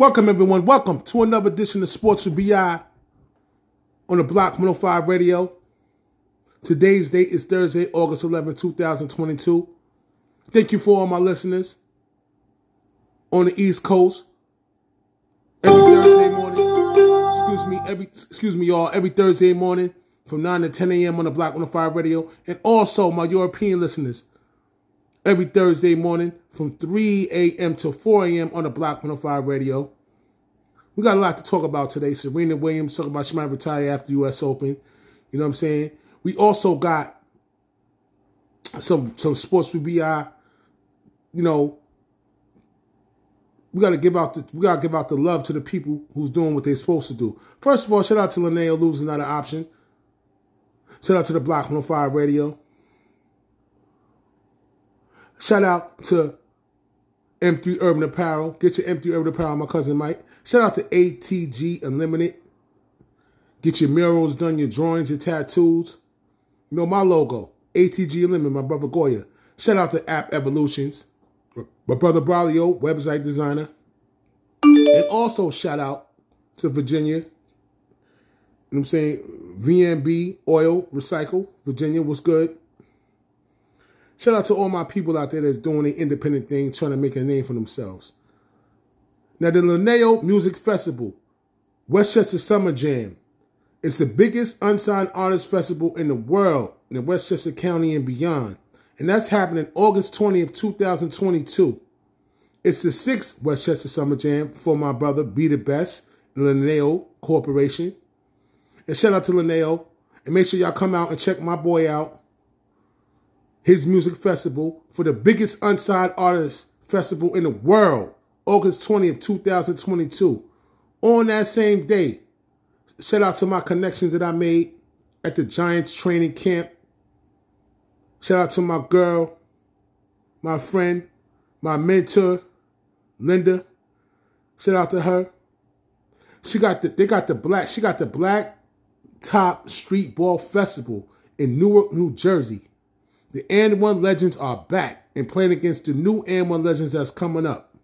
Welcome, everyone. Welcome to another edition of Sports with BI on the Block 105 Radio. Today's date is Thursday, August 11, 2022. Thank you for all my listeners on the East Coast. Every Thursday morning, excuse me, every excuse me, y'all, every Thursday morning from 9 to 10 a.m. on the Block 105 Radio, and also my European listeners every Thursday morning from 3 a.m. to 4 a.m. on the Block 105 Radio. We got a lot to talk about today. Serena Williams talking about she might retire after U.S. Open. You know what I'm saying? We also got some some sports with uh, BI. You know, we got to give out the we got to give out the love to the people who's doing what they're supposed to do. First of all, shout out to Linnea losing not an option. Shout out to the Block 105 Radio. Shout out to M3 Urban Apparel. Get your M3 Urban Apparel, my cousin Mike. Shout out to ATG Unlimited. Get your murals done, your drawings, your tattoos. You know my logo, ATG Unlimited, my brother Goya. Shout out to App Evolutions, my brother Braulio, website designer. And also shout out to Virginia. You know what I'm saying? VNB Oil Recycle. Virginia was good. Shout out to all my people out there that's doing the independent thing, trying to make a name for themselves. Now, the Linneo Music Festival, Westchester Summer Jam, is the biggest unsigned artist festival in the world in Westchester County and beyond. And that's happening August 20th, 2022. It's the sixth Westchester Summer Jam for my brother, Be the Best, Linneo Corporation. And shout out to Linneo. And make sure y'all come out and check my boy out. His music festival for the biggest unsigned artist festival in the world. August 20th, 2022. On that same day, shout out to my connections that I made at the Giants training camp. Shout out to my girl, my friend, my mentor, Linda. Shout out to her. She got the they got the black, she got the black top street ball festival in Newark, New Jersey. The and one legends are back and playing against the new and one legends that's coming up.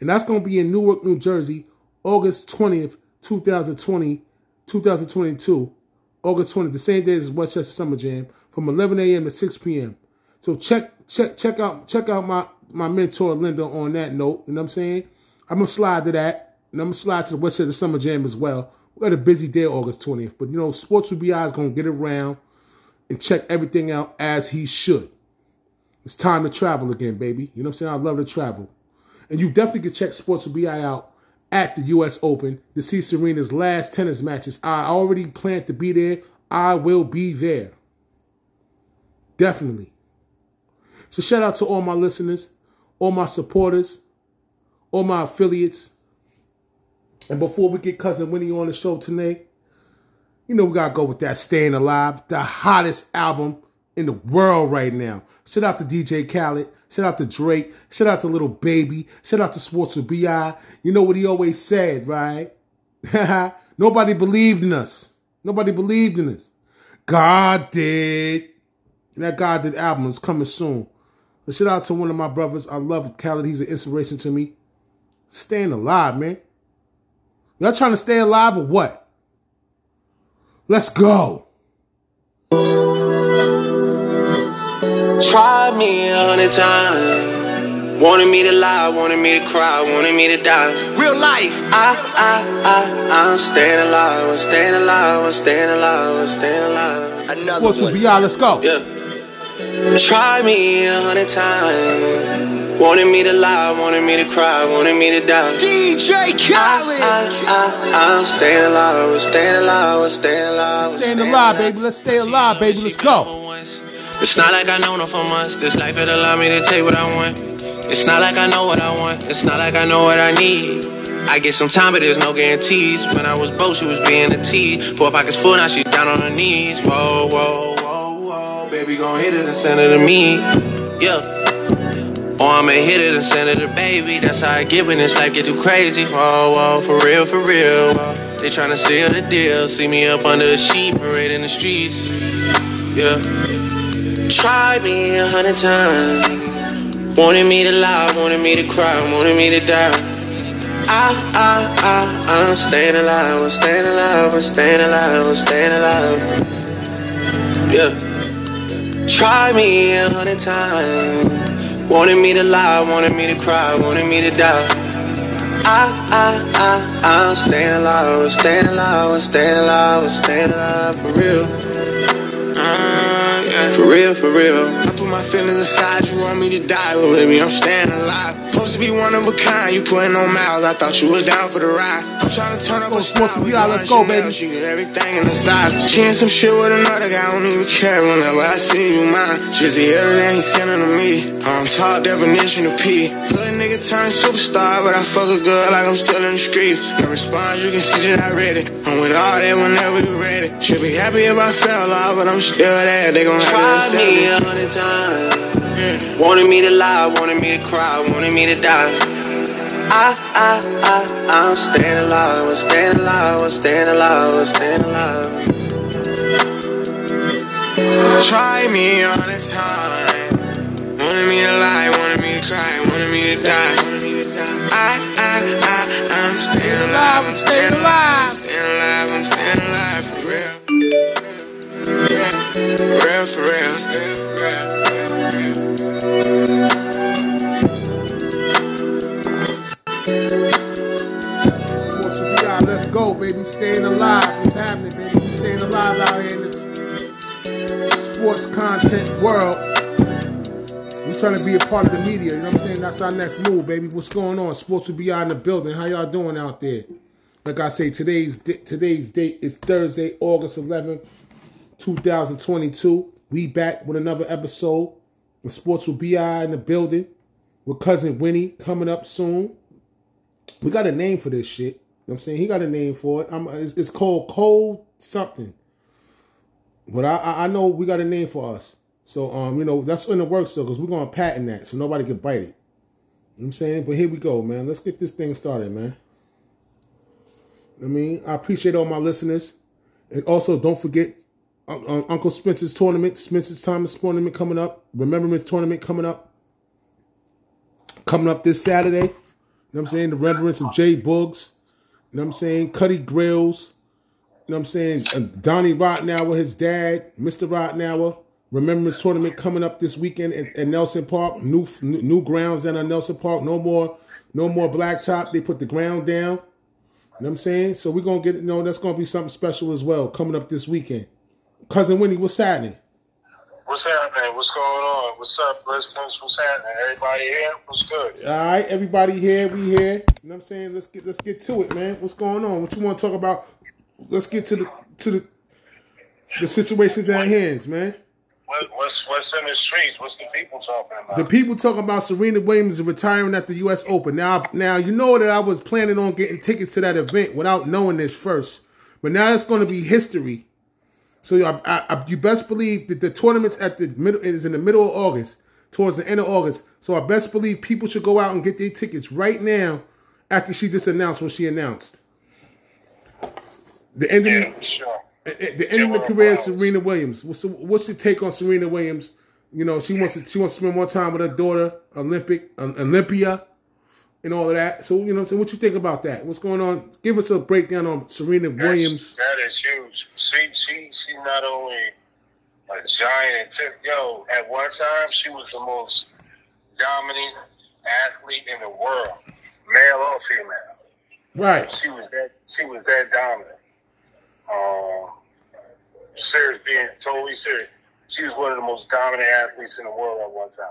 And that's going to be in Newark, New Jersey, August 20th, 2020, 2022. August 20th, the same day as Westchester Summer Jam, from 11 a.m. to 6 p.m. So check check check out check out my my mentor Linda on that note. You know what I'm saying? I'm gonna slide to that, and I'm gonna slide to the Westchester Summer Jam as well. We got a busy day August 20th, but you know, Sports with BI is gonna get around and check everything out as he should. It's time to travel again, baby. You know what I'm saying? I love to travel. And you definitely can check Sports with BI out at the U.S. Open to see Serena's last tennis matches. I already plan to be there. I will be there. Definitely. So shout out to all my listeners, all my supporters, all my affiliates. And before we get Cousin Winnie on the show today, you know we gotta go with that Staying Alive, the hottest album in the world right now. Shout out to DJ Khaled. Shout out to Drake. Shout out to Lil Baby. Shout out to with B.I. You know what he always said, right? Nobody believed in us. Nobody believed in us. God did. And that God did album is coming soon. But shout out to one of my brothers. I love Khaled. He's an inspiration to me. Staying alive, man. Y'all trying to stay alive or what? Let's go. Try me a hundred times. Wanted me to lie, wanted me to cry, wanted me to die. Real life. I, I, I, I'm staying alive, I'm staying alive, I'm staying alive, I'm staying alive. Another Sports with one. BI, let's go. Yeah. Try me a hundred times. Wanted me to lie, wanted me to cry, wanted me to die. DJ I, Khaled. I, I, I'm staying alive, I'm staying alive, I'm staying alive. I'm Staying alive, baby. Let's stay alive, baby. Let's go. It's not like I know no for months. This life it allow me to take what I want. It's not like I know what I want. It's not like I know what I need. I get some time, but there's no guarantees. When I was broke, she was being a tease. Four pockets full, now she down on her knees. Whoa, whoa, whoa, whoa. Baby, gon' hit it and send it to me. Yeah. Or I'ma hit it and send it baby. That's how I get when this life get too crazy. Whoa, whoa, for real, for real. They tryna seal the deal. See me up under a sheet, parade in the streets. Yeah. Try me a hundred times. Wanted me to lie, wanted me to cry, wanted me to die. I, I, I, I'm staying alive, I'm staying alive, I'm staying alive, I'm staying alive. Yeah. Try me a hundred times. Wanted me to lie, wanted me to cry, wanted me to die. I, I, I, I'm staying alive, I'm staying alive, I'm staying alive, I'm staying alive for real. Uh, yeah. For real, for real. I put my feelings aside, you want me to die, but baby, I'm staying alive. Supposed to be one of a kind, you putting on miles, I thought you was down for the ride. I'm trying to turn up a style, we out, let's go, baby. She get everything in the size. She in some shit with another guy, I don't even care whenever I see you mine. Just the other than he sending to me. I'm top definition of P. Good nigga turned superstar, but I fuck a girl like I'm still in the streets. No response, you can see that I read it. I'm with all that whenever you ready. Should be happy if I fell off, but I'm still there. They gon' have to me a hundred times. Wanted me to lie, wanted me to cry, wanted me to die. I, I, I, I'm staying alive, I'm staying alive, I'm staying alive, I'm staying alive. Try me a time. Wanted me to lie, wanted me to cry, wanted me to die. I, I, I, I'm staying alive, I'm staying alive, I'm staying alive, I'm staying alive real. For real. Sports. Let's go, baby. Staying alive. What's happening, baby? We staying alive out here in this sports content world. We trying to be a part of the media. You know what I'm saying? That's our next move, baby. What's going on? Sports with BI out in the building. How y'all doing out there? Like I say, today's today's date is Thursday, August 11th, 2022. We back with another episode. The sports will be in the building with cousin Winnie coming up soon. We got a name for this shit. You know I'm saying? He got a name for it. I'm, it's, it's called Cold something. But I, I I know we got a name for us. So um, you know, that's in the works though, because we're gonna patent that so nobody can bite it. You know what I'm saying? But here we go, man. Let's get this thing started, man. I mean, I appreciate all my listeners. And also don't forget um, Uncle Spencer's tournament, Spencer's Thomas tournament coming up. Remembrance tournament coming up. Coming up this Saturday. You know what I'm saying? The remembrance of Jay Boogs. You know what I'm saying? Cuddy Grills. You know what I'm saying? Donnie Rottenauer, his dad, Mr. Rottenauer. Remembrance tournament coming up this weekend at, at Nelson Park. New, new new grounds down at Nelson Park. No more no more blacktop. They put the ground down. You know what I'm saying? So we're gonna get you know that's gonna be something special as well coming up this weekend. Cousin Winnie, what's happening? What's happening? What's going on? What's up, listeners? What's happening? Everybody here? What's good? All right, everybody here, we here. You know what I'm saying? Let's get let's get to it, man. What's going on? What you want to talk about? Let's get to the to the the situations at hands, man. What, what's what's in the streets? What's the people talking about? The people talking about Serena Williams retiring at the U.S. Open. Now, now you know that I was planning on getting tickets to that event without knowing this first, but now it's going to be history. So I, I, I, you best believe that the tournament's at the middle it is in the middle of August, towards the end of August. So I best believe people should go out and get their tickets right now after she just announced what she announced. The ending, yeah, for sure. Eh, eh, the ending of the career of Serena Williams. What's, what's your take on Serena Williams? You know, she wants to she wants to spend more time with her daughter, Olympic Olympia, and all of that. So you know, so what you think about that? What's going on? Give us a breakdown on Serena That's- Williams. That is huge. She she she not only a giant. Yo, at one time she was the most dominant athlete in the world, male or female. Right. She was that she was that dominant. Um, serious, being totally serious. She was one of the most dominant athletes in the world at one time.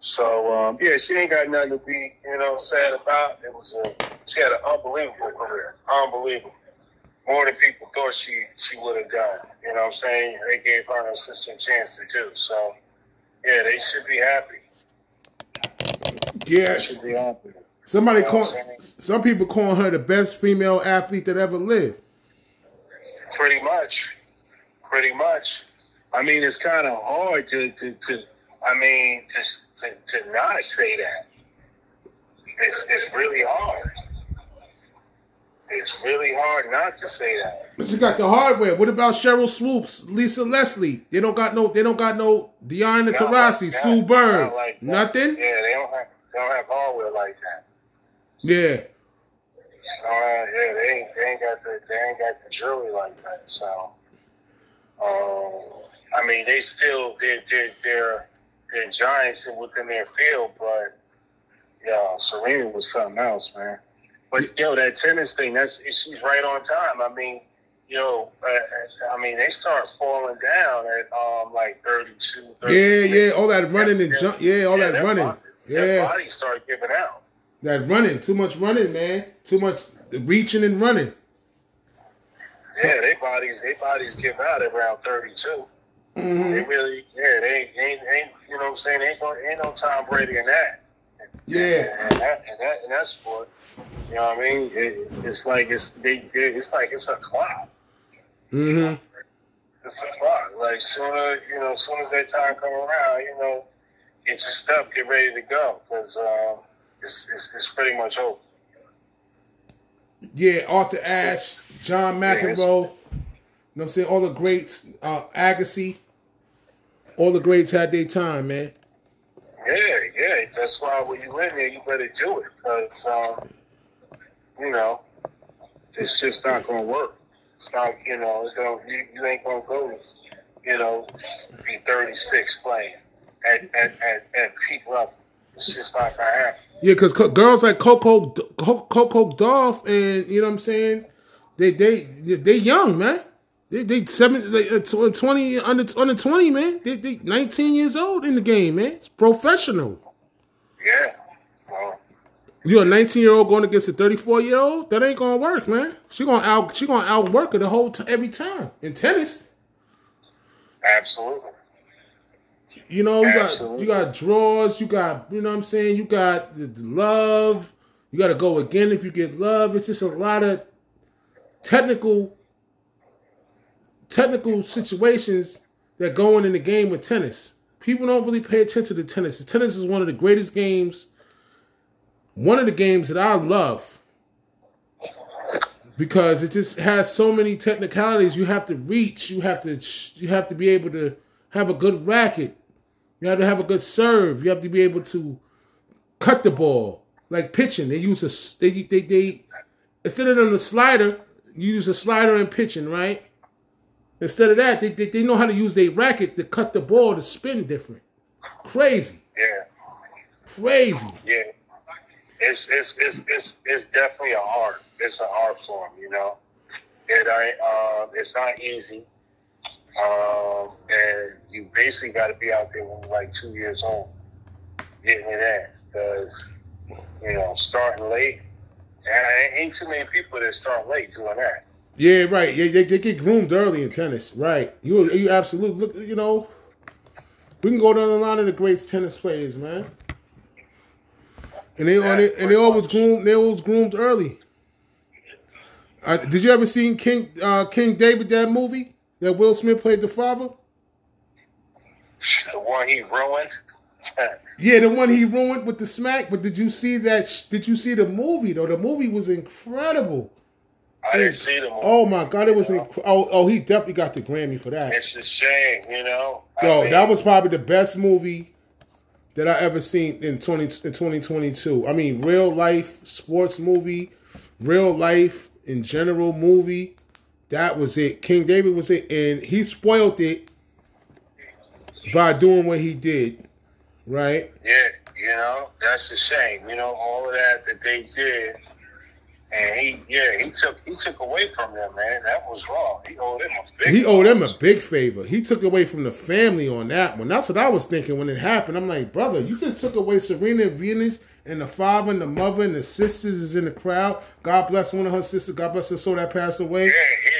So um, yeah, she ain't got nothing to be, you know, sad about. It was a she had an unbelievable career, unbelievable. More than people thought she she would have done. You know what I'm saying? They gave her an assistant chance to do. So yeah, they should be happy. They Yes. should be happy. Somebody You know call what I'm saying? some people calling her the best female athlete that ever lived. Pretty much. Pretty much. I mean, it's kind of hard to, to, to I mean, just to, to not say that. It's, it's really hard. It's really hard not to say that. But you got the hardware. What about Sheryl Swoopes, Lisa Leslie? They don't got no. They don't got no Diana Not Taurasi, like. Sue Bird. Like. Nothing. Yeah, they don't have they don't have hardware like that. Yeah. Uh, yeah, they ain't, they ain't got the they ain't got the jewelry like that. So, um, I mean, they still they're they're they're, they're giants within their field, but yeah, Serena was something else, man. But yo, that tennis thing, that's she's right on time. I mean, yo, uh, I mean, they start falling down at um like 32, Yeah, yeah, all that running and jump. Yeah, all that running. body- Their Yeah, bodies start giving out. that running. Too much running, man. Too much reaching and running. Yeah, their bodies, their bodies give out at around 32. They really, yeah, they ain't, ain't, you know what I'm saying? Ain't, no, ain't no Tom Brady in that. Yeah. And that, and that, and that sport, you know what I mean? It, it's like it's they, they, it's like it's a clock. Mm-hmm. It's a clock. Like sooner, you know, as soon as that time come around, you know, get your stuff, get ready to go, because um, it's, it's it's pretty much over. Yeah, Arthur Ashe, John McEnroe. You know what I'm saying? All the greats, uh, Agassi. All the greats had their time, man. Yeah, yeah. That's why when you in there, you better do it, because um, you know, it's just not gonna work. It's not, you know, it's gonna, you, you ain't gonna go, you know, be 36 playing at at, at, at peak level. It's just not gonna happen. Yeah, because girls like Coco, Coco Dolph, and you know what I'm saying, they they they young man. They they seven they, uh, twenty under under twenty man. They they 19 years old in the game man. It's professional. Yeah. Well, You're a 19 year old going against a 34 year old. That ain't gonna work, man. She gonna out she gonna outwork her the whole t- every time in tennis. absolutely. You know, you got you got draws, you got you know what I'm saying, you got the, the love, you got to go again if you get love. It's just a lot of technical technical situations that go on in the game with tennis. People don't really pay attention to tennis. Tennis is one of the greatest games, one of the games that I love because it just has so many technicalities. You have to reach, you have to you have to be able to have a good racket. You have to have a good serve. You have to be able to cut the ball like pitching. They use a they they, they instead of the slider, you use a slider and pitching, right? Instead of that, they, they, they know how to use their racket to cut the ball to spin different. Crazy, Yeah. crazy. Yeah. It's it's it's it's it's definitely an art. It's an art form, you know. It ain't um it's not easy. Um and you basically gotta be out there when you're like two years old getting it in. Because, you know, starting late and ain't too many people that start late doing that. Yeah, right. Yeah, they, they get groomed early in tennis. Right. You you absolutely look. You know, we can go down the line of the great tennis players, man. And they and they, and they always groomed. They always groomed early. Uh, did you ever see King uh, King David that movie that Will Smith played the father? The one he ruined. Yeah, the one he ruined with the smack. But did you see that? Did you see the movie though? The movie was incredible. I didn't see the movie. Oh my god, it was. Inc- oh, oh, he definitely got the Grammy for that. It's a shame, you know. I Yo, mean, that was probably the best movie that I ever seen in 20 in 2022. I mean, real life sports movie, real life in general movie. That was it. King David was it, and he spoiled it by doing what he did. Right? Yeah, you know, that's a shame. You know, all of that that they did, and he, yeah, he took he took away from them, man. That was wrong. He owed them a big. He owed them a big favor. He took away from the family on that one. That's what I was thinking when it happened. I'm like, brother, you just took away Serena and Venus and the father and the mother and the sisters is in the crowd. God bless one of her sisters. God bless her soul that passed away. Yeah,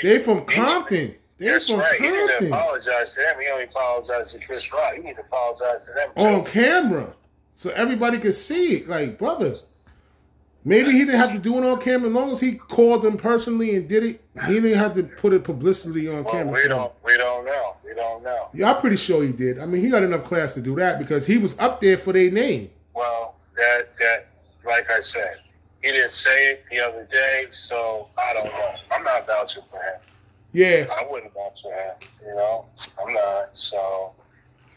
he- They from Compton. They That's from right. He didn't Compton. apologize to them. He only apologized to Chris Rock. He need to apologize to them too. On camera. So everybody could see it. Like, brother. Maybe he didn't have to do it on camera. As long as he called them personally and did it, he didn't have to put it publicly on well, camera. we don't. We don't know. We don't know. Yeah, I'm pretty sure he did. I mean, he got enough class to do that because he was up there for their name. Well, that that like I said, he didn't say it the other day, so I don't know. I'm not vouching for him. Yeah, I wouldn't vouch for him. You know, I'm not. So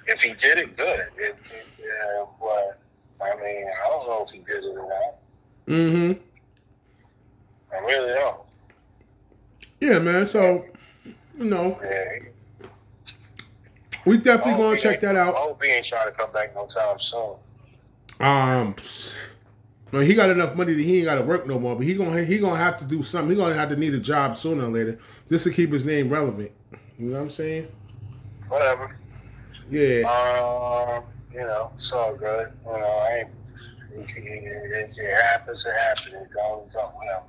if he did it, good. It, it, yeah, uh, but I mean, I don't know if he did it or not. Mm-hmm. I really don't. Yeah, man. So, you know, Yeah. we definitely gonna check that I out. hope he ain't trying to come back no time soon. Um, man, he got enough money that he ain't got to work no more. But he gonna he gonna have to do something. He gonna have to need a job sooner or later. This to keep his name relevant. You know what I'm saying? Whatever. Yeah. Um, you know, it's all good. You know, I ain't. It, happens. It happens. It goes on. Whatever.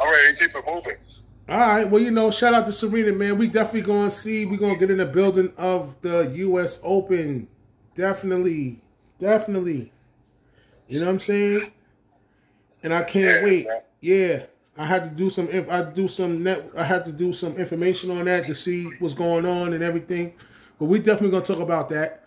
Ready to keep it moving. All right. Well, you know, shout out to Serena, man. We definitely gonna see. We gonna get in the building of the U.S. Open. Definitely, definitely. You know what I'm saying? And I can't Yeah, wait. man. Yeah, I had to do some. I do some net. I had to do some information on that to see what's going on and everything. But we definitely gonna talk about that.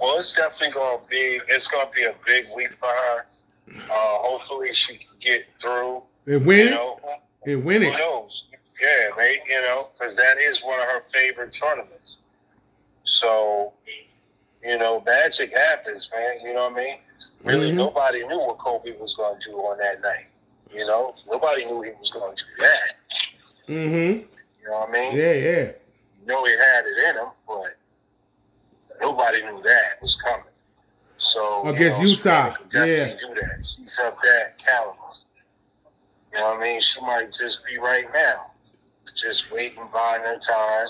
Well, it's definitely gonna be. It's gonna be a big week for her. Uh, hopefully, she can get through. And win You it. know, And win who it. knows? Yeah, they. You know, because that is one of her favorite tournaments. So, you know, magic happens, man. You know what I mean? Really, Mhm. nobody knew what Kobe was going to do on that night. You know, nobody knew he was going to do that. Mm-hmm. You know what I mean? Yeah, yeah. You know he had it in him, but nobody knew that was coming. So you Against know, Utah, could do that. She's up that caliber. You know what I mean? She might just be right now, just waiting, buying her time.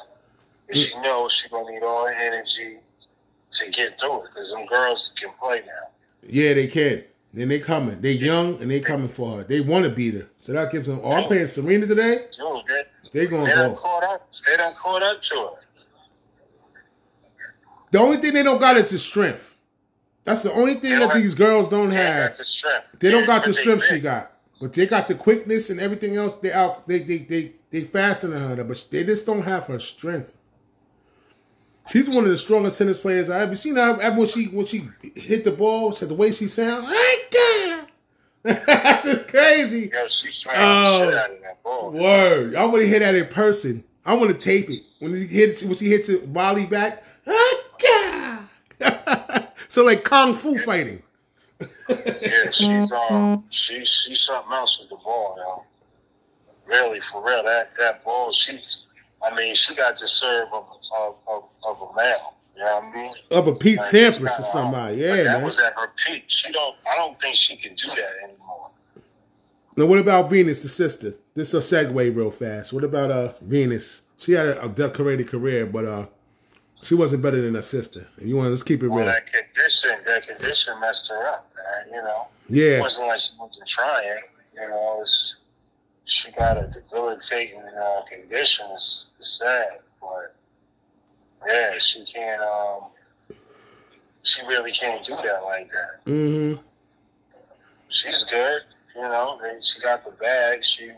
And Mm. she knows she's gonna need all her energy to get through it because them girls can play now. Yeah, they can. Then they coming. They young and they coming for her. They want to beat her. So that gives them. Oh, I'm playing Serena today. Dude, they, They gonna they go. caught up. They done caught up to her. The only thing they don't got is the strength. That's the only thing that these girls don't have. got the strength. They don't got the strength she got, but they got the quickness and everything else. They out. They they they they faster than her, but they just don't have her strength. She's one of the strongest tennis players I ever seen. Her when she when she hit the ball, said the way she sounds, that's just crazy. Yo, she smacked Oh. shit out of that ball. Word, I want to hear that in person. I want to tape it when she hits when she hits it volley back. so like kung fu fighting. Yeah, she's um, she she's something else with the ball, yo. Really, for real, that that ball, she, I mean, she got the serve of of of, of a male. You know what I mean? Of a Pete Like, Sampras or somebody, yeah, that man. was at her peak. She don't. I don't think she can do that anymore. Now, what about Venus, the sister? This is a segue real fast. What about uh Venus? She had a, a decorated career, but uh, she wasn't better than her sister. And You want to let's keep it Well, real. that condition, that condition messed her up, man. You know, Yeah. it wasn't like she wasn't trying. You know, it's, she got a debilitating uh, condition. It's, it's sad, but yeah, she can't. Um, she really can't do that like that. mm-hmm. She's good, you know. She got the bag. She,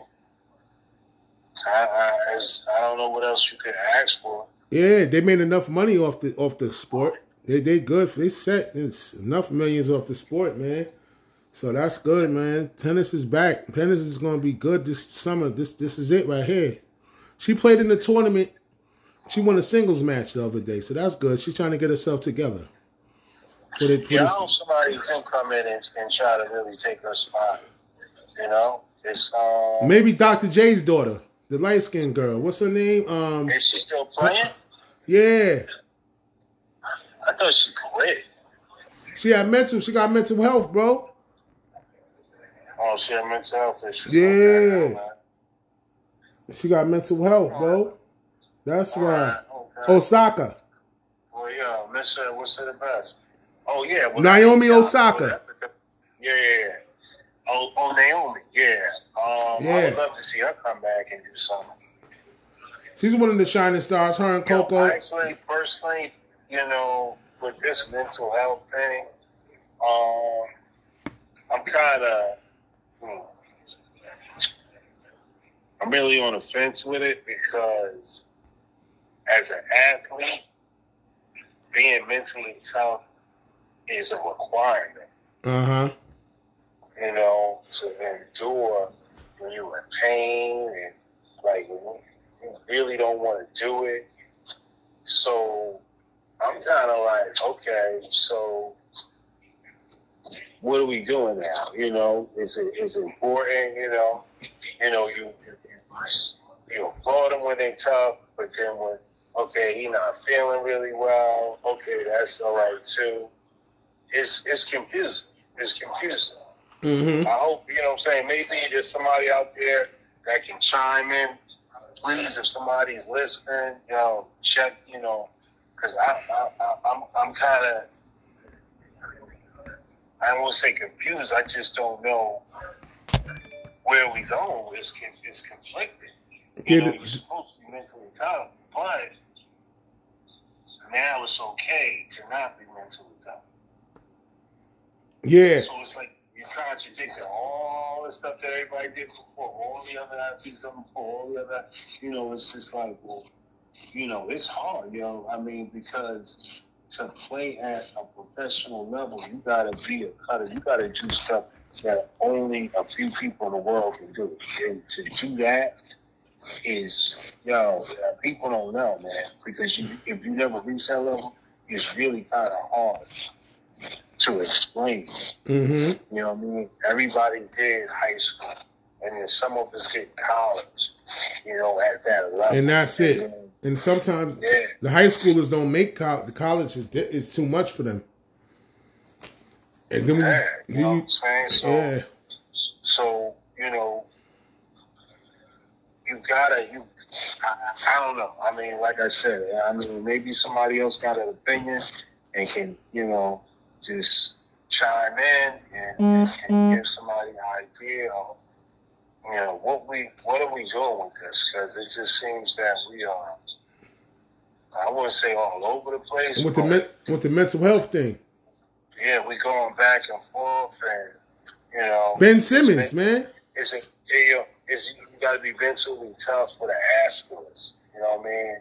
I, I, I don't know what else you could ask for. Yeah, they made enough money off the off the sport. They they good. They set it's enough millions off the sport, man. So that's good, man. Tennis is back. Tennis is going to be good this summer. This this is it right here. She played in the tournament. She won a singles match the other day, so that's good. She's trying to get herself together. For the, for Yeah, I hope somebody can come in and, and try to really take her spot. You know, it's um. maybe Dr. J's daughter, the light skinned girl. What's her name? Um, Is she still playing? Yeah, I thought she quit. she had mental. She got mental health, bro. Oh, she had mental health issues. Yeah. She got mental health, bro. That's All right, okay. Osaka. Well, yeah, Miss uh, what's the best? Oh yeah, well, Naomi that's- Osaka. well, good- Yeah, yeah, yeah. Oh, oh, Naomi. Yeah. Um, I would love to see her come back and do something. She's one of the shining stars. Her and You know, Coco. actually, personally, you know, with this mental health thing, um, I'm kind of, hmm, I'm really on the fence with it because as an athlete, being mentally tough is a requirement. Uh huh. You know, to endure when you're in pain and like when you really don't want to do it. So I'm kind of like, okay, so what are we doing now? You know, is it's it's important. You know, you know you you, you applaud them when they tough, but then when okay he not feeling really well, okay that's all right too. It's it's confusing. It's confusing. Mm-hmm. I hope you know what I'm saying. Maybe there's somebody out there that can chime in. Please, if somebody's listening, you know, check. You know, because I, I, I I'm I'm kind of I won't say confused. I just don't know where we go. It's it's conflicted. You know, you're supposed to be mentally tough, but now it's okay to not be mentally tough. Yeah. So it's like contradicting all the stuff that everybody did before, all the other athletes done before, all the other, you know, it's just like, well, you know, it's hard, you know. I mean, because to play at a professional level, you gotta be a cutter. You gotta do stuff that only a few people in the world can do. And to do that is, yo, uh, people don't know, man. Because you, if you never reach that level, it's really kind of hard to explain. Mm-hmm. You know what I mean? Everybody did high school, and then some of us did college. You know, at that level, And that's it. then- And sometimes Yeah. the high schoolers don't make college. The college is is too much for them. And then we, you know what you- I'm saying? So, yeah, so you know, you gotta you. I, I don't know. I mean, like I said, I mean, maybe somebody else got an opinion and can, you know, just chime in and, and mm-hmm. give somebody an idea of, you know, what we what are we doing with this? Because it just seems that we are. I wouldn't say all over the place. with the men, with the mental health thing. yeah, we going back and forth, and you know, Ben Simmons, been- man. It's a, you know, it's you got to be mentally tough for the asterisk. You know what I mean?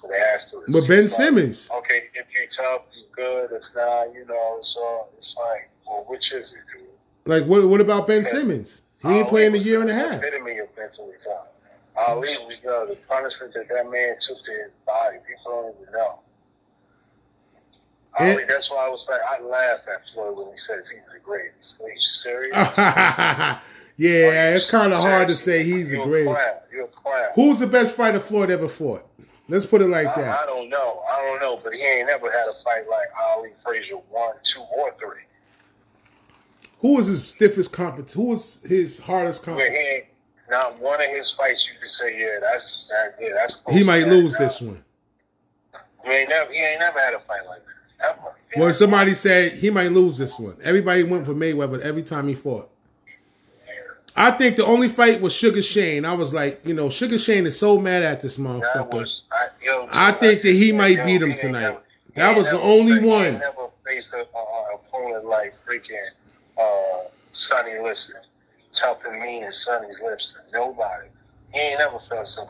For the asterisk. But Ben like, Simmons, Okay, if you're tough, you're good. If not, you know, it's all. It's like, well, which is it, dude? like what? What about Ben Simmons? He ain't playing a year and a half. Epitome of mentally tough. Ali was, you know, the punishment that that man took to his body. People don't even know. Ali, that's why I was like, I laughed at Floyd when he says he's the greatest. Are you serious? yeah, it's kind of hard to say he's the greatest. A clown. You're a clown. Who's the best fighter Floyd ever fought? Let's put it like I, I don't know. I don't know, but he ain't never had a fight like Ali Frazier one, two, or three. Who was his stiffest competition? Who was his hardest competition? he ain't not one of his fights you could say, yeah, that's that, yeah, that's. He might lose this one. He ain't never. He ain't never had a fight like that. Ever. Well, somebody said he might lose this one. Everybody went for Mayweather every time he fought. I think the only fight was Sugar Shane. I was like, you know, Sugar Shane is so mad at this motherfucker. was, I, yo, I think that he might yo, beat him tonight. never- That was the only he one. Never faced an opponent like freaking uh, Sonny Liston, tough and mean as Sonny's Liston. Nobody. He ain't never felt so.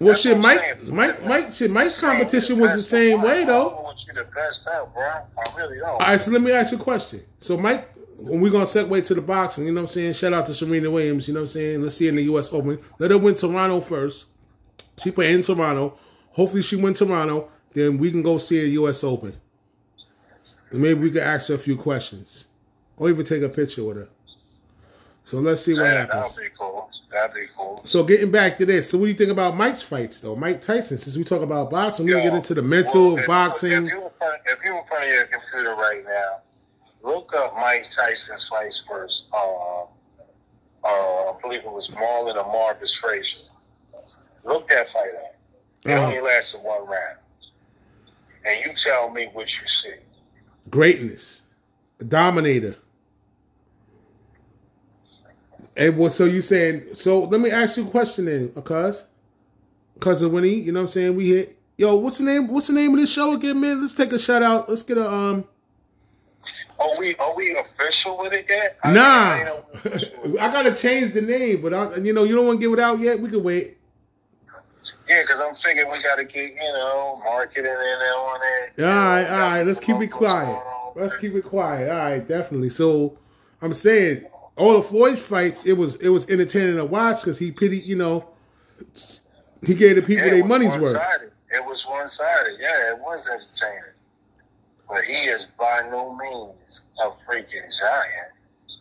Well, That's shit, Mike, saying. Mike, Mike, shit, Mike's competition was the same way one. I though. want you the best out, bro. I really don't. All right, so let me ask you a question. So, Mike, when we're gonna segue to the boxing, you know what I'm saying? Shout out to Serena Williams, you know what I'm saying? Let's see in the US Open. Let her win Toronto first. She played in Toronto. Hopefully she win Toronto. Then we can go see a US Open. And maybe we can ask her a few questions. Or even take a picture with her. So let's see what yeah, happens. that'd be cool. That'd be cool. So getting back to this, so what do you think about Mike's fights though? Mike Tyson, since we talk about boxing, we Yo, get into the mental well, if- boxing. If you're, in front, if you're in front of your computer right now, look up Mike Tyson's fights first. Uh, uh, I believe it was Marlon or Marvis Frazier. Look that fight up. It Uh-huh. only lasted one round. And you tell me what you see. greatness, a dominator. And what? So you saying? So let me ask you a question then, uh, cuz, cousin Winnie. You know what I'm saying? We hit. Yo, what's the name? What's the name of this show again, man? Let's take a shout out. Let's get a um. Are we are we official with it yet? I- Nah, I, ain't know we official with it. I gotta change the name, but I, you know you don't want to give it out yet. We can wait. Yeah, because I'm thinking we got to get you know marketing in on it. All right, all right. Let's keep it quiet. Let's keep it quiet. All right, definitely. So I'm saying all the Floyd fights, it was it was entertaining to watch because he pity, you know, he gave the people Yeah, their money's worth. one-sided. It was one sided. Yeah, it was entertaining. But he is by no means a freaking giant.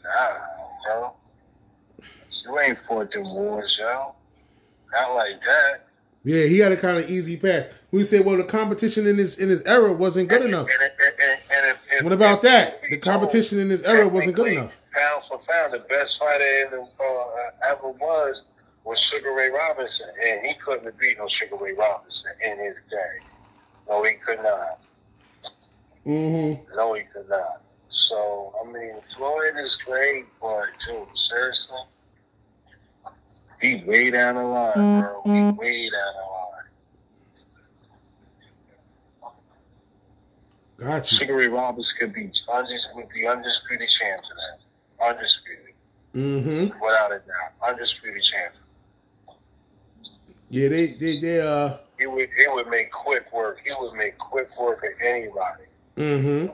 Nah, yo. You ain't fought them wars, yo. Not like that. Yeah, he had a kind of easy pass. We say, well, the competition in his in his era wasn't good enough. And, and, and, and if, What about that? The competition in his era wasn't good enough. Pound for pound, the best fighter in the, uh, ever was was Sugar Ray Robinson, and he couldn't have beat no Sugar Ray Robinson in his day. No, he could not. Mm-hmm. No, he could not. So I mean, Floyd is great, but dude, seriously, he way down the line, bro. He way down the line. Got you. Sugar Ray could be undis- would be undisputed champ that. Undisputed. Mm-hmm. Without a doubt. Undisputed champ. Yeah, they they they uh He would he would make quick work. He would make quick work of anybody. mm-hmm.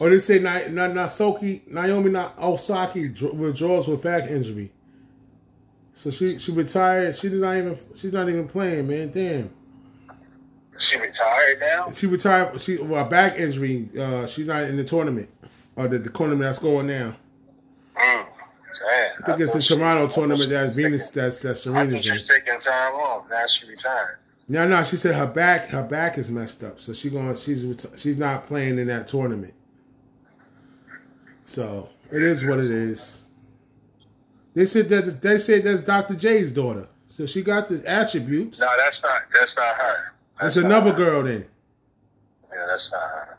Or they say Na- Na- Nasoki Naomi Na- Osaki withdraws with back injury. So she she retired. She's not even she's not even playing, man. Damn. She retired now? She retired. She well back injury. Uh, she's not in the tournament or the, the tournament that's going now. Mm. I think it's the Toronto tournament that Venus that's that I thought Serena's she in. was taking time off. Now she retired. No, no, she said her back her back is messed up, so she going she's she's not playing in that tournament. So it is what it is. They said that they said that's Dr. J's daughter, so she got the attributes. No, that's not that's not her. That's not another girl then. Yeah, that's not her.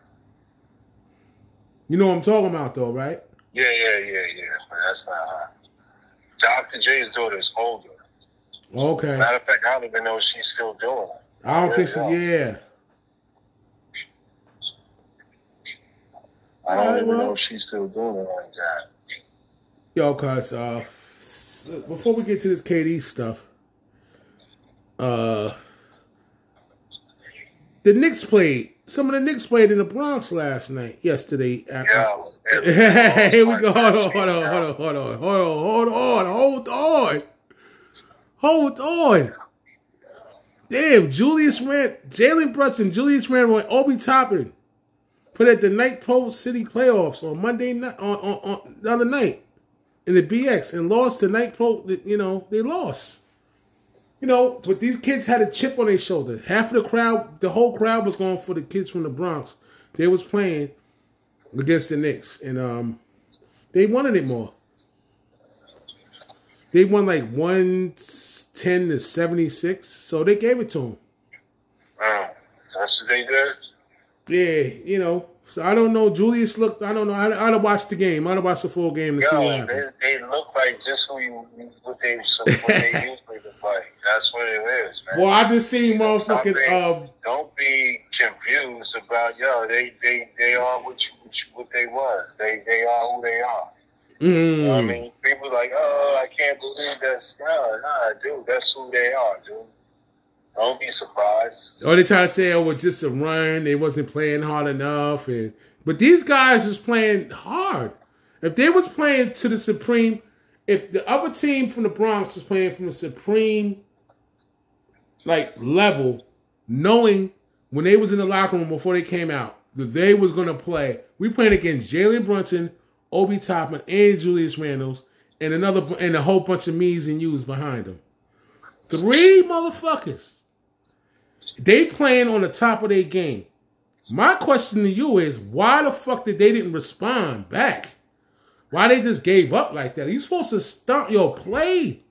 You know what I'm talking about though, right? Yeah, yeah, yeah, yeah. That's not her. Dr. J's daughter is older. Okay. Matter of fact, I don't even know if she's still doing it. I don't think so. really Yeah. I don't Alright, even well. know if she's still doing it like that. Yo, cuz uh before we get to this KD stuff, uh the Knicks played. Some of the Knicks played in the Bronx last night, yesterday. Yeah. Here we go. Hold on, hold on, hold on, hold on, hold on, hold on, hold on. Hold on. Damn, Julius Rand, Jalen Brunson, Julius Randle, and Obi Toppin put at the Nike Pro City playoffs on Monday night, on, on, on the other night in the BX and lost to Nike Pro. You know, they lost. You know, but these kids had a chip on their shoulder. Half of the crowd, the whole crowd was going for the kids from the Bronx. They was playing against the Knicks, and um, they wanted it more. They won like one ten to seventy six, so they gave it to them. Mm. That's what they did? Yeah, you know. So I don't know. Julius looked. I don't know. I, I'd have watched the game. I'd have watched the full game to see what Yo, happened. they, they look like just who you, what they, what they usually look like. That's what it is, man. Well, I just seen Don't motherfucking. be- Um, Don't be confused about yo. They they they are what you, what, you, what they was. They they are who they are. You know I mm, mean, people like, oh, I can't believe that's no, nah, dude. That's who they are, dude. Don't be surprised. or they try to say it was just a run. They wasn't playing hard enough, and but these guys was playing hard. If they was playing to the supreme, if the other team from the Bronx was playing from the supreme like level, knowing when they was in the locker room before they came out that they was gonna play. We playing against Jalen Brunson, Obi Toppin, and Julius Randles, and another and a whole bunch of me's and you's behind them. Three motherfuckers. They playing on the top of their game. My question to you is why the fuck did they didn't respond back? Why they just gave up like that? You supposed to start your play.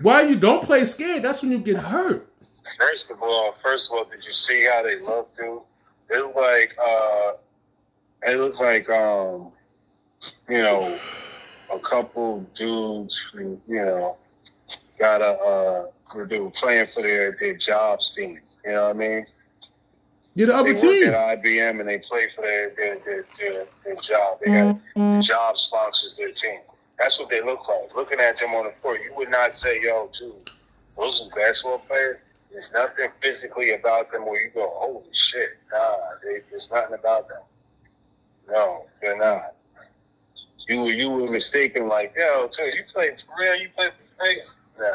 Why you don't play scared? That's when you get hurt. First of all, first of all, did you see how they looked, dude? They look like uh, they look like um, you know, a couple dudes who you know got a uh, who do playing for their their jobs team. You know what I mean? You're the They other work team. at IBM and they play for their their their, their, their job. They got the job sponsors their team. That's what they look like. Looking at them on the court, you would not say, "Yo, dude, those are basketball players." There's nothing physically about them where you go, "Holy shit!" Nah, they, there's nothing about them. No, they're not. You were you were mistaken, like, "Yo, dude, you play for real? You play for face?" Nah.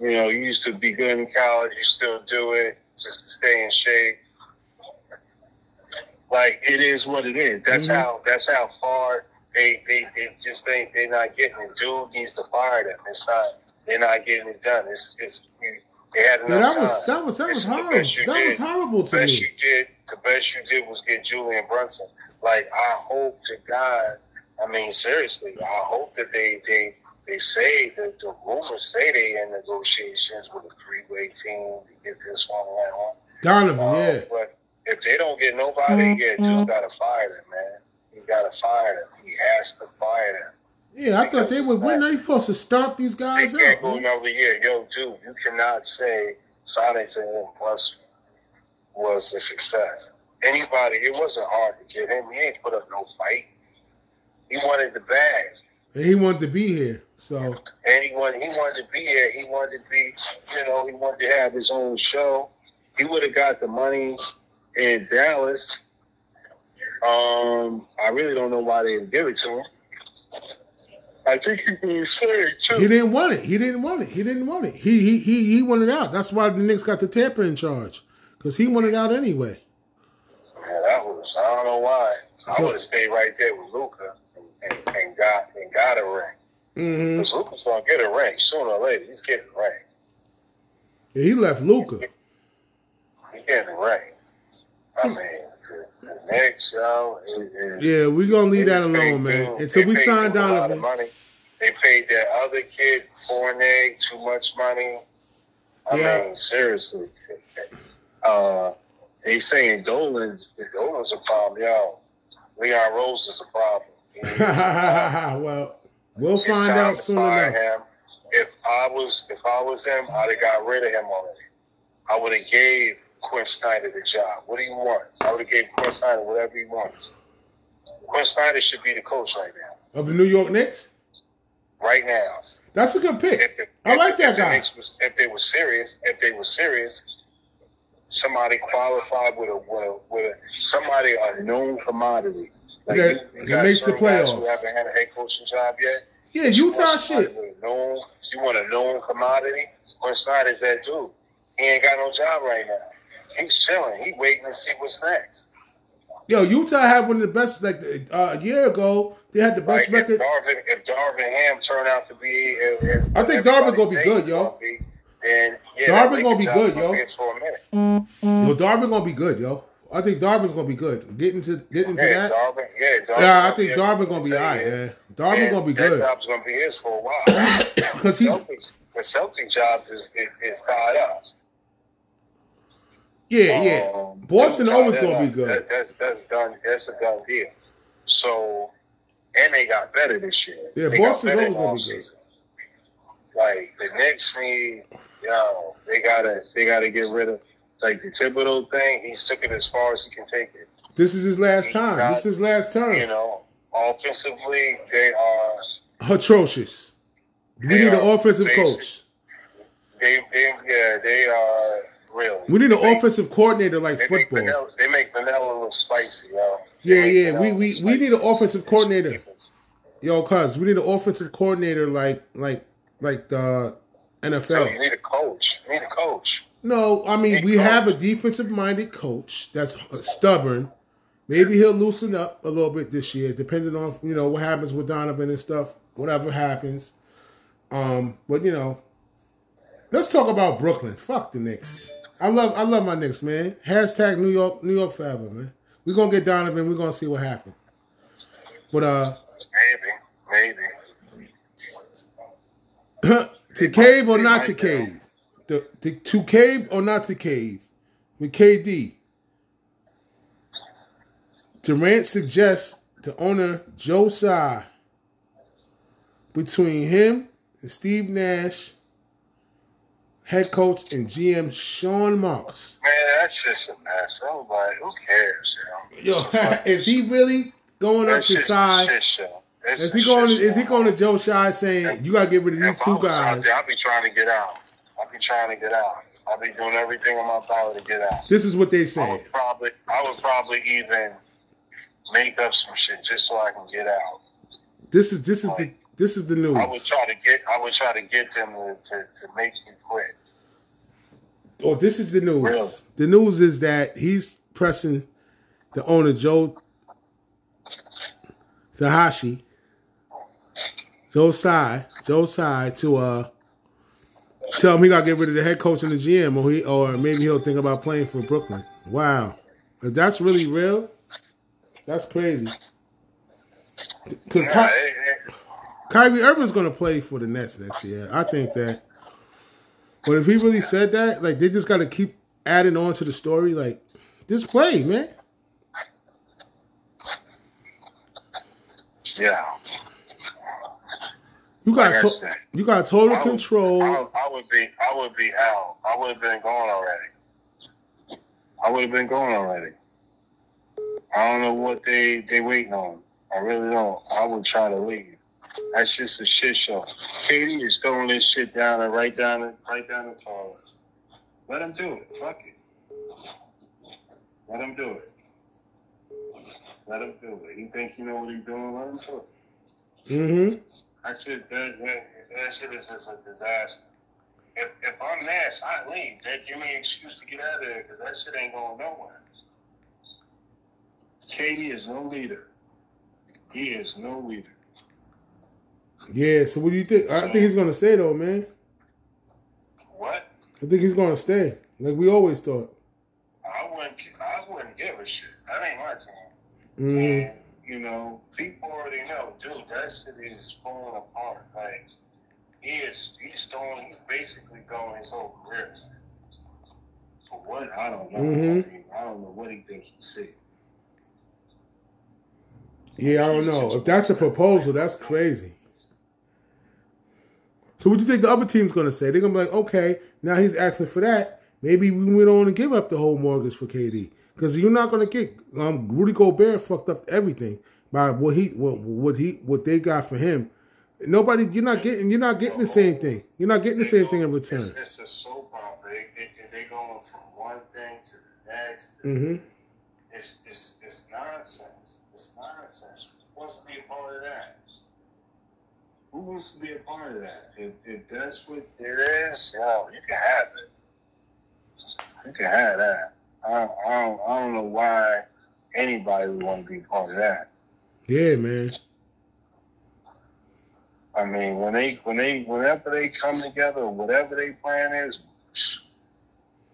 You know, you used to be good in college. You still do it just to stay in shape. Like it is what it is. That's Mhm. how. That's how far they they, they just think they're not getting it. Dude needs to fire them. It's not. They're not getting it done. It's it's. They had enough Yeah, that was time. that was that was horrible. you That was horrible to the best me. you did, the best you did was get Jalen Brunson. Like I hope to God, I mean seriously, I hope that they they they say that the rumors say they in negotiations with a three way team to get this one and that one. Donovan, Um, yeah. But if they don't get nobody, yeah, Dude gotta fire them, man. He gotta fire them. He has to fire them. Yeah, I thought they would When are you supposed to stomp these guys They guys can't out. go man. another year. Yo, dude, you cannot say signing to him plus was a success. Anybody, it wasn't hard to get him. He ain't put up no fight. He wanted the bag. And he wanted to be here. So And he wanted, he wanted to be here. He wanted to be, you know, he wanted to have his own show. He would have got the money in Dallas. Um, I really don't know why they didn't give it to him. I think he was saying too. he didn't want it. He didn't want it. He didn't want it. He he he he wanted out. That's why the Knicks got the tampering charge. Because he wanted out anyway. Yeah, that was I don't know why. I So- would have stayed right there with Luka and, and, got and got a ring. hmm Because Luka's gonna get a ring sooner or later. He's getting a ring. he left Luka. He's getting a ring. I mean, the, the Knicks, yo, it, it, Yeah, we're gonna leave that alone, man. Until we sign Dude a money. They paid that other kid Fournier too much money. I Yeah. mean, seriously. Uh, they saying Dolan's Dolan's a problem, yo. Leon Rose is a problem. He is a problem. well, we'll It's find out soon enough. Him. If I was if I was him, I'd have got rid of him already. I would have gave Quin Snyder the job. What do you want? I would have gave Quin Snyder whatever he wants. Quin Snyder should be the coach right now. Of the New York Knicks? Right now. That's a good pick. If the, I if- like that if the guy. Knicks Was, if they were serious, if they were serious, somebody qualified with a with a, with a somebody a known commodity. Like That- you, you that makes the guys Who playoffs. haven't had a head coaching job yet. Yeah, Utah shit. known, you want a known commodity? What side is that dude. He ain't got no job right now. He's chilling. He waiting to see what's next. Yo, Utah had one of the best. Like uh, a year ago, they had the best Like if record. Darvin, if Darvin Ham turned out to be, if, if I think Darvin gonna be good, yo. be, Then yeah, Darvin gonna be good, yo. be for a minute. Yo, Darvin gonna be good, yo. I think Darvin's gonna be good. Getting to getting to Yeah, that. Darvin. Yeah, Darvin Yeah, I think be- Darvin gonna be alright. yeah. Yeah, Darvin Yeah, gonna be That good job's gonna be his for a while. because he's Celtics, the Celtic jobs is, is, is tied up. yeah yeah. Um, Boston always up. gonna be good. That, that's that's done. That's a done deal. So, and they got better this year. Yeah, They Boston's always gonna be offseason. Like the Knicks need, yo, they gotta they gotta get rid of like the Thibodeau thing. He's took it as far as he can take it. This is his last He's time. not- This is his last time. You know, offensively they are Atrocious. We need an offensive basic. coach. they they yeah they are really. We need an They- offensive coordinator like They make, football. vanilla, they make vanilla look spicy, yo. Yeah, yeah. vanilla We look we we need an offensive coordinator. Yo, cuz we need an offensive coordinator like like like the NFL. So you need a coach. You need a coach. No, I mean we have a defensive minded coach that's stubborn. Maybe he'll loosen up a little bit this year, depending on you know what happens with Donovan and stuff. Whatever happens, um, but you know, let's talk about Brooklyn. Fuck the Knicks. I love I love my Knicks, man. Hashtag New York New York forever, man. We're gonna get Donovan. We're gonna see what happens. But uh, Maybe, maybe. to cave or not to cave? The, the, to cave or not to cave? With KD. Durant suggests to owner Joe Tsai between him and Steve Nash, head coach and GM Sean Marks. Man, that's just a mess. I'm like, who cares, yo? Yo, is he really going up to Tsai? That's Is he going? Is he going to Joe Tsai saying you got to get rid of these two guys? there, I'll be trying to get out. I'd be trying to get out. I'd be doing everything in my power to get out. This is what they say. I would probably, I would probably even make up some shit just so I can get out. This is this is the this is the news. I would try to get, I would try to get them to, to, to make me quit. Oh, this is the news. Really? The news is that he's pressing the owner Joe Tahashi, Joe Tsai, Joe Tsai to uh tell him he got to get rid of the head coach and the GM, or he, or maybe he'll think about playing for Brooklyn. Wow, if that's really real, that's crazy. Because it- Kyrie Irving's gonna play for the Nets next year. I think that. But if he really said that, like they just got to keep adding on to the story. Like, just play, man. yeah. You got Like to- said, you got total I would- control. I, would- I would be, I would be out. I would have been gone already. I would have been gone already. I don't know what they they waiting on. I really don't. I would try to leave. That's just a shit show. KD is throwing this shit down and right down the right down the toilet. Let him do it. Fuck it. Let him do it. Let him do it. You think you know what he's doing? Let him do it. Mm-hmm. That shit, that, that, that shit is just a disaster. If, if I'm Nash, I leave. That give me an excuse to get out of there because that shit ain't going nowhere. KD is no leader. He is no leader. Yeah. So what do you think? I think he's gonna stay though, man. What? I think he's gonna stay, like we always thought. I wouldn't. I wouldn't give a shit. That ain't my team. Mm-hmm. And you know, people already know, dude. That shit is falling apart. Like he is. He's throwing. He's basically throwing his whole career. For what? I don't know. Mhm. I, mean, I don't know what he thinks he see. Yeah, I don't know if that's a proposal. That's crazy. So what do you think the other team's gonna say? They're gonna be like, okay, now he's asking for that. Maybe we we don't want to give up the whole mortgage for KD because you're not gonna get um, Rudy Gobert fucked up everything by what he what what he what they got for him. Nobody, you're not getting you're not getting the same thing. You're not getting the same thing in return. It's, it's a soap opera. They, they, they going from one thing to the next. Mm-hmm. It's, it's, it's nonsense. It's nonsense. Who wants to be a part of that? Who wants to be a part of that? If, if that's what it is, yo, you can have it. You can have that. I, I, don't, I don't know why anybody would want to be part of that. Yeah, man. I mean, when they, when they, whenever they come together, whatever their plan is,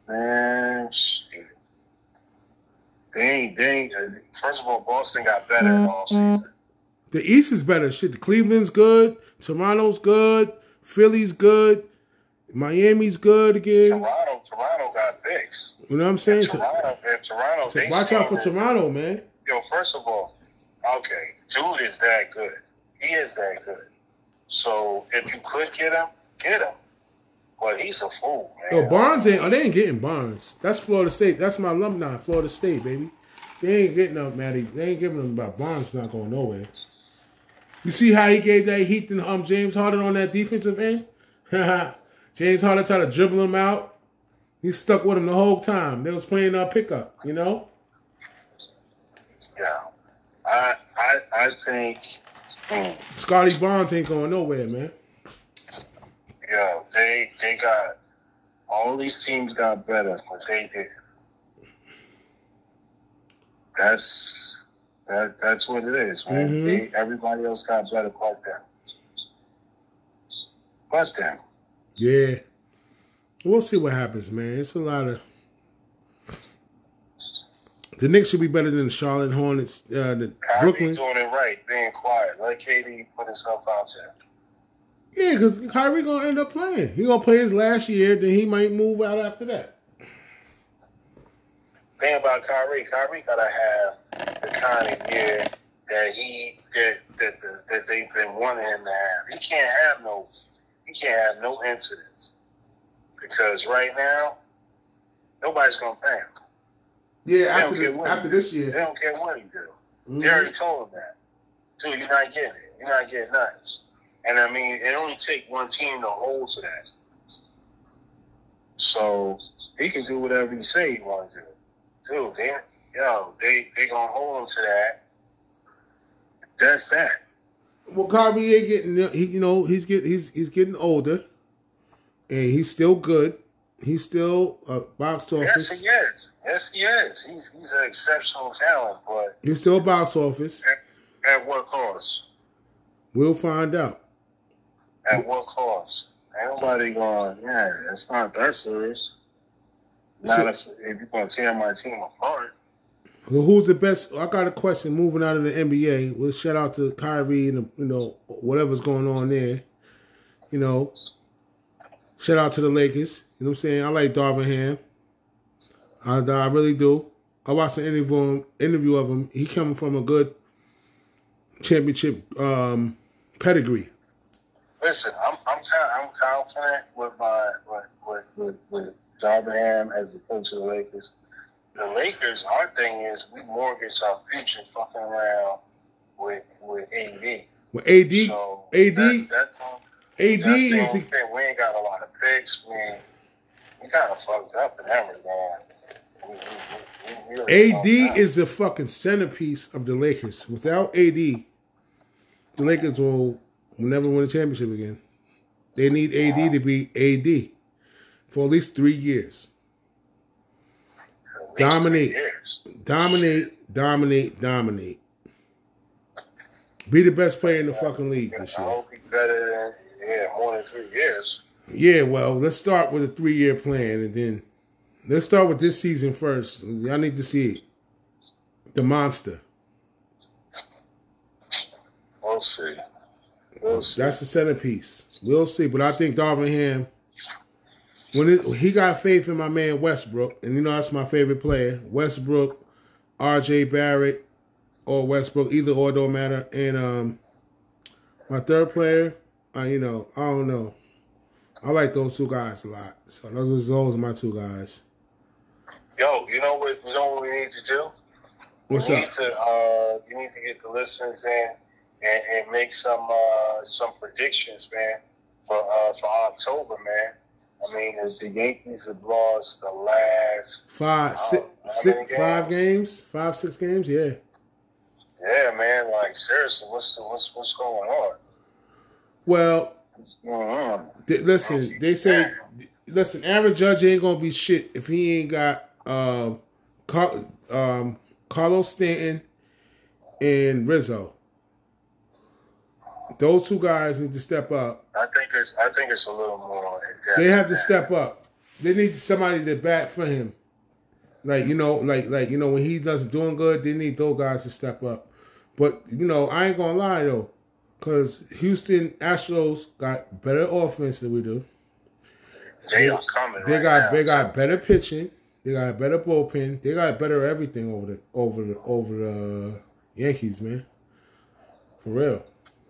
man, shit. They ain't, they ain't, uh, first of all, Boston got better in all season. The East is better. Shit, Cleveland's good. Toronto's good. Philly's good. Miami's good again. Toronto, Toronto You know what I'm saying? If Toronto, if Toronto, they Watch out for that- Toronto, man. Yo, first of all, okay, dude is that good. He is that good. So if you could get him, get him. But he's a fool, man. Yo, Barnes ain't. Oh, they ain't getting Barnes. That's Florida State. That's my alumni, Florida State, baby. They ain't getting up, Matty. They ain't giving them about Barnes. Not going nowhere. You see how he gave that heat to um, James Harden on that defensive end? James Harden tried to dribble him out. He stuck with him the whole time. They was playing uh, pickup, you know. Yeah. I, I, I think, Scottie Barnes ain't going nowhere, man. yeah, they, they got all these teams got better, but they did. That's that. That's what it is, man. Mhm. They, everybody else got better, but them. But them. Yeah. We'll see what happens, man. It's a lot of. The Knicks should be better than the Charlotte Hornets. Uh, the Kyrie Brooklyn. doing it right, being quiet. Let KD put himself out there. Yeah, because Kyrie gonna end up playing. He gonna play his last year, then he might move out after that. Thing about Kyrie, Kyrie gotta have the kind of year that he that that that, that they've been wanting him to have. He can't have no he can't have no incidents because right now nobody's gonna pay him. Yeah, They after the, after this year. they don't care what he do. Mhm. They already told him that. Dude, you're not getting it. You're not getting nothing. And I mean, it only take one team to hold to that. So he can do whatever he say he want to do. Dude, they, yo, they they gonna hold him to that. That's that. Well, Kyrie ain't getting. He, you know, he's get he's he's getting older, and he's still good. He's still a box Yes, office. he is. Yes, he is. He's he's an exceptional talent, but He's still a box office. at what cost? We'll find out. At what cost? Ain't nobody going, yeah, it's not that serious. Not if, if you're going to tear my team apart. So who's the best? I got a question. Moving out of the NBA, we'll shout out to Kyrie and you know whatever's going on there. You know, shout out to the Lakers. You know what I'm saying? I like Darvin Ham. I, I really do. I watched an interview interview of him. He coming from a good championship um, pedigree. Listen, I'm I'm kind I'm confident with my with with with, with Darvin Ham as the coach of the Lakers. The Lakers, our thing is we mortgage our future fucking around with with AD. With AD, So AD, that, that's all. AD is the. We ain't got a lot of picks. We we kind of fucked up in that regard. Really AD is the fucking centerpiece of the Lakers. Without AD, the Lakers will, never win a championship again. They need AD to be AD for at least three years. Least dominate. three years. Dominate, dominate, dominate. Be the best player in the fucking league this I year. hope he's better than yeah more than three years. Yeah, well, let's start with a three year plan and then let's start with this season first. Y'all need to see it. The monster. We'll see. We'll see. That's the centerpiece. We'll see. But I think Darvin Ham, when it, he got faith in my man Westbrook, and you know that's my favorite player, Westbrook, R.J. Barrett, or Westbrook, either or don't matter. And um, my third player, uh, you know, I don't know. I like those two guys a lot. So those are those are my two guys. Yo, you know what? You know what we need to do? What's you up? need to uh, you need to get the listeners in and, and make some uh, some predictions, man, for uh, for October, man. I mean, as the Yankees have lost the last Five, uh, six, six, many five games, five, six games. Yeah. Yeah, man. Like seriously, what's the, what's what's going on? Well, What's going on? Th- listen, they say, listen, Aaron Judge ain't gonna be shit if he ain't got um, Car- um, Carlos Stanton and Rizzo. Those two guys need to step up. I think it's I think it's a little more. They have to step up. They need somebody to bat for him. Like you know, like like you know, when he doesn't doing good, they need those guys to step up. But you know, I ain't gonna lie though, because Houston Astros got better offense than we do. They coming. They right got now. they got better pitching. They got better bullpen. They got better everything over the over the over the uh, Yankees, man. For real,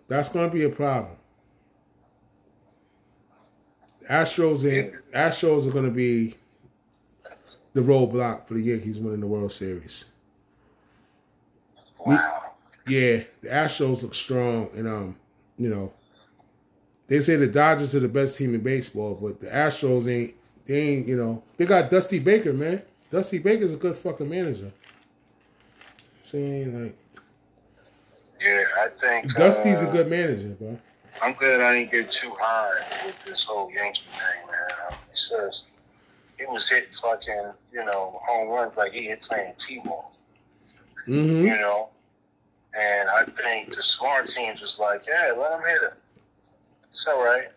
that's gonna be a problem. Astros and Astros are gonna be the roadblock for the Yankees winning the World Series. Wow. Yeah, the Astros look strong, and um, you know, they say the Dodgers are the best team in baseball, but the Astros ain't. They ain't. You know, they got Dusty Baker, man. Dusty Baker's a good fucking manager. Saying like Yeah, I think Dusty's uh, a good manager, bro. I'm glad I didn't get too high with this whole Yankee thing, man. He says he was hitting fucking, you know, home runs like he hit playing T-ball, Mm-hmm. you know. And I think the smart teams was like, yeah, let him hit it. It's all right.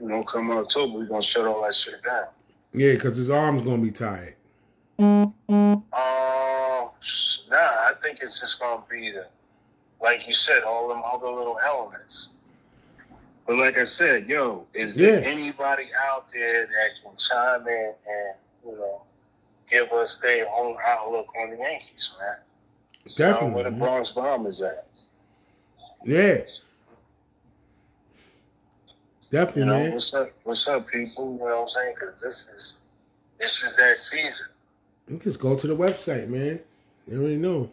You know, come October, we're gonna shut all that shit down. Yeah, because his arm's gonna be tired. Uh, nah, I think it's just gonna be the, like you said, all them other little elements. But like I said, yo, is there anybody out there that can chime in and you know give us their own outlook on the Yankees, man? So, Definitely, where the. Bronx Bombers at? Yeah, definitely, You know, man. what's up? What's up, people? You know what I'm saying? Because this is this is that season. You just go to the website, man. You already know.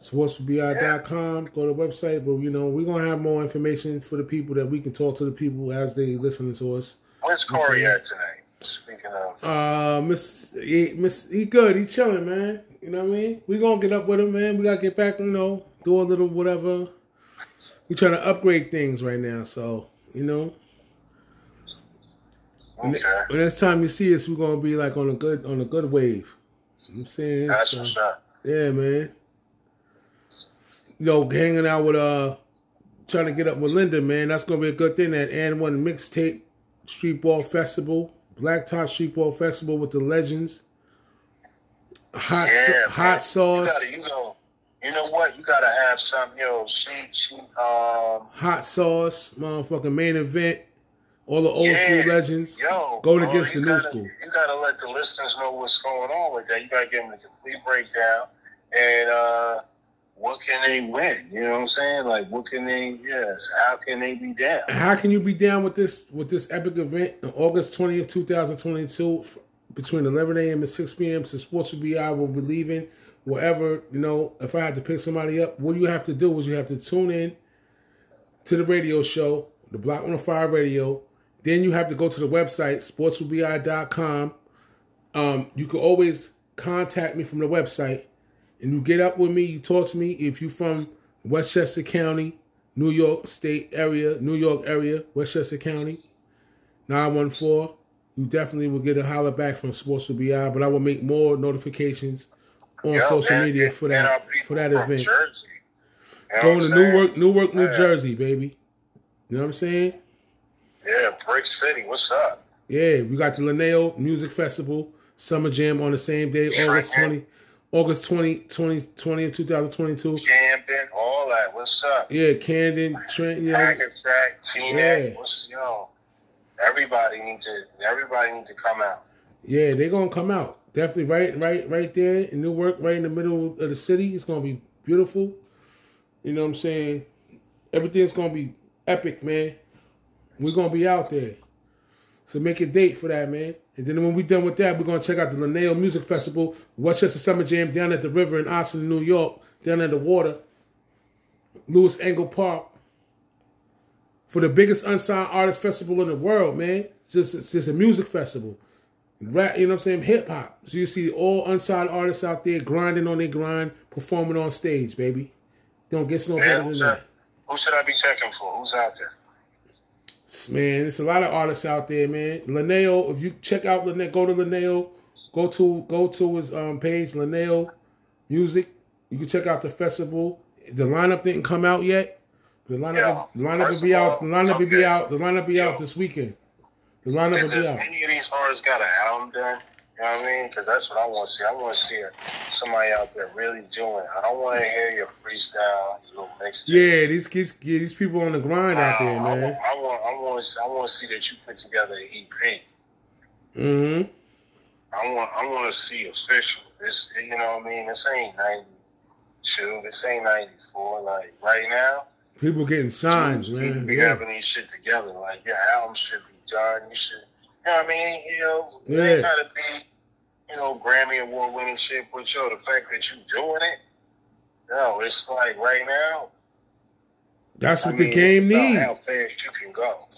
Sportsforbi.com. Go to the website, but you know we're gonna have more information for the people that we can talk to the people as they listening to us. Where's Corey at tonight? Speaking of, Uh, Miss, he, Miss, he good. He chilling, man. You know what I mean? We gonna get up with him, man. We gotta get back, you know, do a little whatever. We trying to upgrade things right now, so you know. Okay. the next time you see us, we're gonna be like on a good on a good wave. You know what I'm saying, That's So, up. yeah, man. Yo, hanging out with uh, trying to get up with Linda, man. That's gonna be a good thing. That and one mixtape, Street Ball Festival, Blacktop Street Ball Festival with the legends. Hot, Yeah, man. hot sauce, You gotta, you know, you know what? You gotta have some. You Yo, she, she, um, hot sauce, motherfucking main event. All the old Yeah. school legends. yo, Going bro, against the new gotta- school. You gotta let the listeners know what's going on with that. You gotta give them a complete breakdown and uh, what can they win? You know what I'm saying? Like, what can they? Yes, how can they be down? How can you be down with this with this epic event on August twentieth, two thousand twenty-two, between eleven a.m. and six p.m. So Sports will be out. We'll be leaving wherever you know. If I had to pick somebody up, what you have to do is you have to tune in to the radio show, the Block 105 Radio. Then you have to go to the website sportswillbi.com. Um, you can always contact me from the website, and you get up with me. You talk to me if you're from Westchester County, New York State area, New York area, Westchester County, 914. You definitely will get a holler back from Sports with BI, but I will make more notifications on Yo, social and- media for that for that event. Jersey. You know Going to saying? Newark, Newark, New Yeah. Jersey, baby. You know what I'm saying? Yeah, Brick City. What's up? Yeah, we got the Linneo Music Festival Summer Jam on the same day, August Trenton. 20, August 20, 20, 20 2022. Camden, all that. What's up? Yeah, Camden, Trent, you know, Hackensack. Yeah. What's yo? Everybody need to. Everybody need to come out. yeah, they're gonna come out. Definitely right, right, right there in Newark, right in the middle of the city. It's gonna be beautiful. You know what I'm saying? Everything's gonna be epic, man. We're gonna be out there. So make a date for that, man. And then when we're done with that, we're gonna check out the Linneo Music Festival, Westchester Summer Jam down at the river in Ossining, New York, down at the water, Louis Engel Park, for the biggest unsigned artist festival in the world, man. It's just it's just a music festival. Rap, you know what I'm saying? Hip hop. So you see all unsigned artists out there grinding on their grind, performing on stage, baby. Don't get no better than that. that? Who should I be checking for? Who's out there? Man, there's a lot of artists out there, man. Linneo, if you check out Linneo, go to Linneo, go to go to his um, page, Linneo Music. You can check out the festival. The lineup didn't come out yet. The lineup, Yeah. the lineup will be out. The lineup will be out. The lineup will be out this weekend. The lineup will be out. any of these artists got an album done? You know what I mean? Because that's what I want to see. I want to see somebody out there really doing. I don't want to hear your freestyle, your little mixtape. Yeah, these kids, yeah, these people on the grind out there, I man. want, I want, I want, to, I want to see that you put together an EP. Mm-hmm. I want, I want to see official. This, you know what I mean? This ain't ninety two. This ain't ninety four. Like right now, People getting signs, man. be Yeah. having these shit together. Like your album should be done. You should, you know what I mean? You know, Yeah. gotta be, you know, Grammy award winning shit. But yo, the fact that you doing it, no, it's like right now. That's I what mean, the game needs. How fast you can go?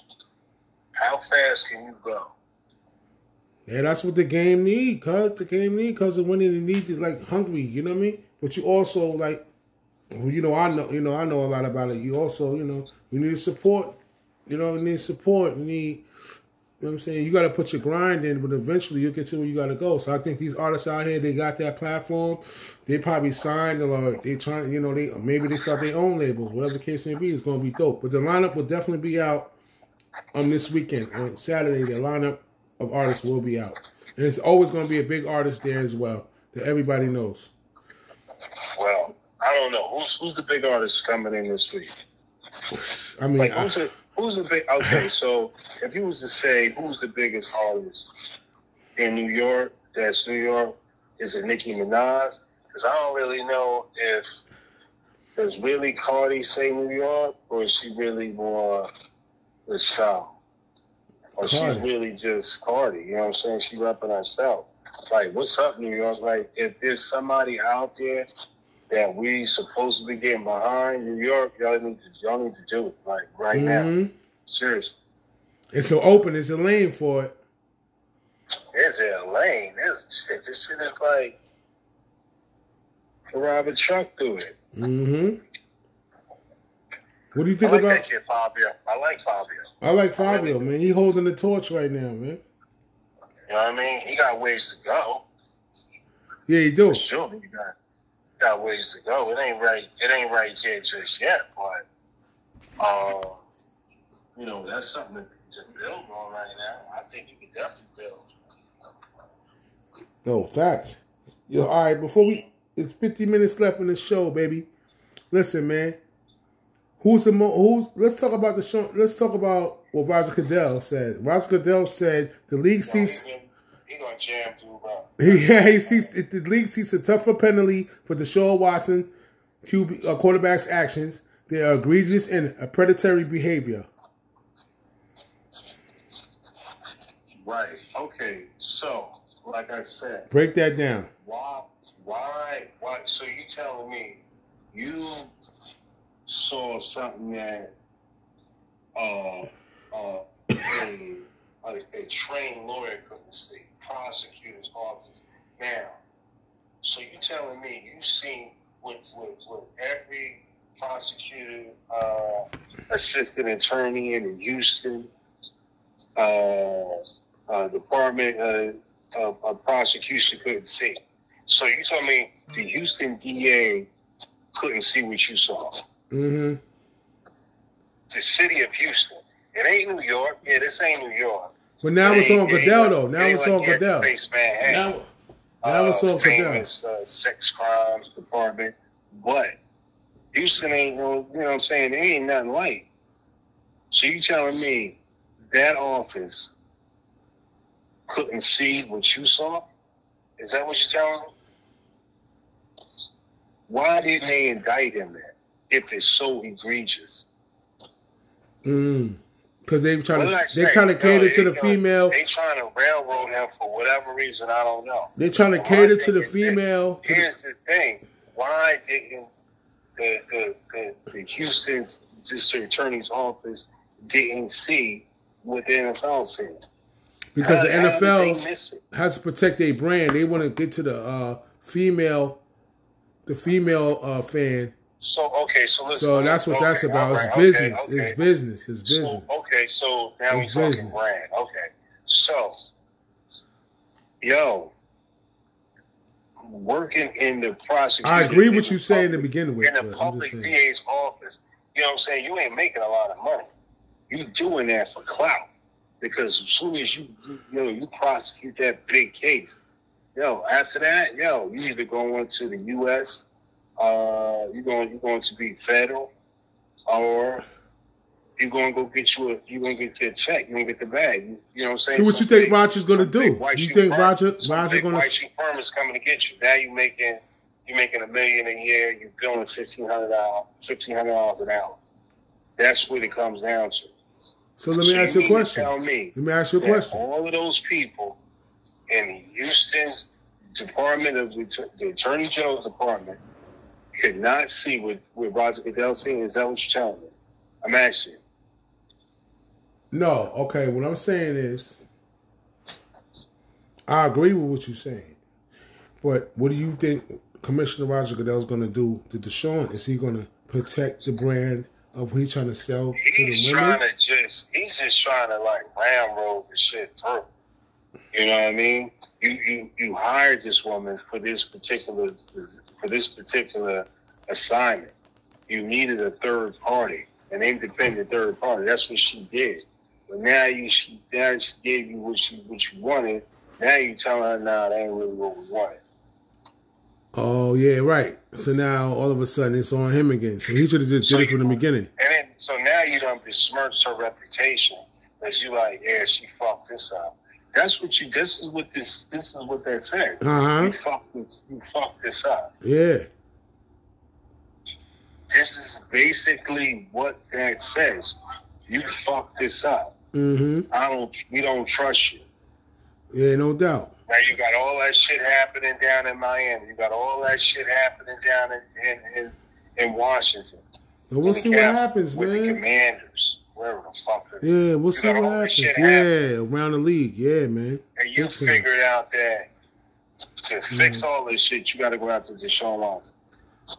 How fast can you go? Yeah, that's what the game need, cuz the game need, cuz of winning, it need is like hungry, you know what I mean? But you also like, well, you know, I know, you know, I know a lot about it. You also, you know, you need support. You know, you need support. You need, you know what I'm saying? You got to put your grind in, but eventually you'll get to where you got to go. So I think these artists out here, they got that platform. They probably signed or they trying, you know, they maybe they start their own labels. Whatever the case may be, it's gonna be dope. But the lineup will definitely be out on this weekend on Saturday. The lineup of artists will be out, and it's always gonna be a big artist there as well that everybody knows. I don't know who's who's the big artist coming in this week. I mean, Like who's the who's the big? Okay, so if you was to say who's the biggest artist in New York, that's New York. Is it Nicki Minaj? Because I don't really know if does really Cardi say New York or is she really more the South? Or she's really just Cardi, you know what I'm saying? She repping herself. Like, what's up, New York? Like, if there's somebody out there that we supposed to be getting behind New York, y'all need to y'all need to do it like right now. mhm. Seriously. it's so open. It's a lane for it. There's a lane. There's shit. This shit is like drive a truck through it. hmm What do you I think like about? that kid Fivio. I like Fivio. I like Fivio, man. He holding the torch right now, man. You know what I mean? He got ways to go. Yeah, he do. For sure, he got got ways to go. It ain't right. It ain't right yet just yet, but um, you know that's something to, to build on right now. I think you can definitely build. No facts. Yo, all right. Before we, it's fifty minutes left in the show, baby. Listen, man. Who's the mo? Who's? Let's talk about the show. Let's talk about what Roger Goodell said. Roger Goodell said the league sees. He, gonna- jam through, bro. Yeah, he sees the league sees a tougher penalty for Deshaun Watson, QB uh, quarterback's actions. They are egregious and a predatory behavior. Right. Okay. So, like I said, Break that down. why, why, why? So you telling me you saw something that uh, uh, a, a, a trained lawyer couldn't see, prosecutor's office. Now, so you telling me you've seen with with, with every prosecutor, uh, assistant attorney in Houston, uh, uh, department uh, of, of prosecution couldn't see. So you tell me the Houston DA couldn't see what you saw. Mm-hmm. The city of Houston. It ain't New York. Yeah, this ain't New York. But now It it's on ain't Goodell though. Now ain't it's on Goodell. Face Manhattan. Now, now it's uh, on Goodell. uh, sex crimes department. But Houston ain't no, you know what I'm saying? It ain't nothing like. So you telling me that office couldn't see what you saw? Is that what you're telling me? Why didn't they indict him then? If it's so egregious. Mm. Because they trying What to they're say? trying to cater they to the gonna- female. They're trying to railroad him for whatever reason. I don't know. They're trying to cater to the this. female. To Here's the thing: why didn't the the, the, the Houston District Attorney's Office didn't see what the NFL said? because the How- how NFL has to protect their brand. They want to get to the uh, female, the female uh, fan. So okay, so listen. So that's what okay, that's about. all It's right, okay, business. okay. It's business. It's business. So, okay, so now It's we're talking business. brand. Okay, so yo, working in the prosecution. I agree the you saying to begin with. in the public. DA's office, you know what I'm saying? You ain't making a lot of money. You doing that for clout. Because as soon as you, you, you know, you prosecute that big case, yo, after that, yo, you either going to the U.S., uh, you're going, you're going to be federal, or you're going to go get you a, you're going to get your check, you're going to get the bag. You, you know what I'm saying? So what you think big- Roger's some big do? You think firm- Roger some Roger big gonna? white shoe firm is coming to get you. Now you making you making a million a year. You're billing fifteen hundred dollars, fifteen hundred dollars an hour. That's what it comes down to. So let me So ask you a question. Tell me Let me ask you a question. all of those people in Houston's Department of the, the Attorney General's Department could not see what, what Roger Goodell seen. Is that what you're telling me? I'm asking. you. No, okay. What I'm saying is, I agree with what you're saying, but what do you think Commissioner Roger Goodell is going to do to Deshaun? Is he going to protect the brand of what he's trying to sell to He's the trying women? to just he's just trying to like ramroad the shit through. You know what I mean? You you you hired this woman for this particular for this particular assignment. You needed a third party, an independent third party. That's what she did. But now you she now she gave you what you what you wanted. Now you telling her, nah, that ain't really what we wanted. Oh yeah, right. So now all of a sudden it's on him again. So he should have just So did it from the beginning. And then, so now you don't besmirch her reputation because you like, yeah, she fucked this up. That's what you. This is what this. This is what that says. Uh huh. You fucked this. You fucked this up. Yeah. This is basically what that says. You fucked this up. Mm-hmm. I don't. We don't trust you. Yeah, no doubt. Now you got all that shit happening down in Miami. You got all that shit happening down in in, in, in Washington. We'll see what happens, with the man. commanders, wherever the fuck. Yeah, we'll see what happens. Yeah, around the league. Yeah, man. And you Big time. figured out that to fix Mm-hmm. all this shit, you got to go after Deshaun Watson.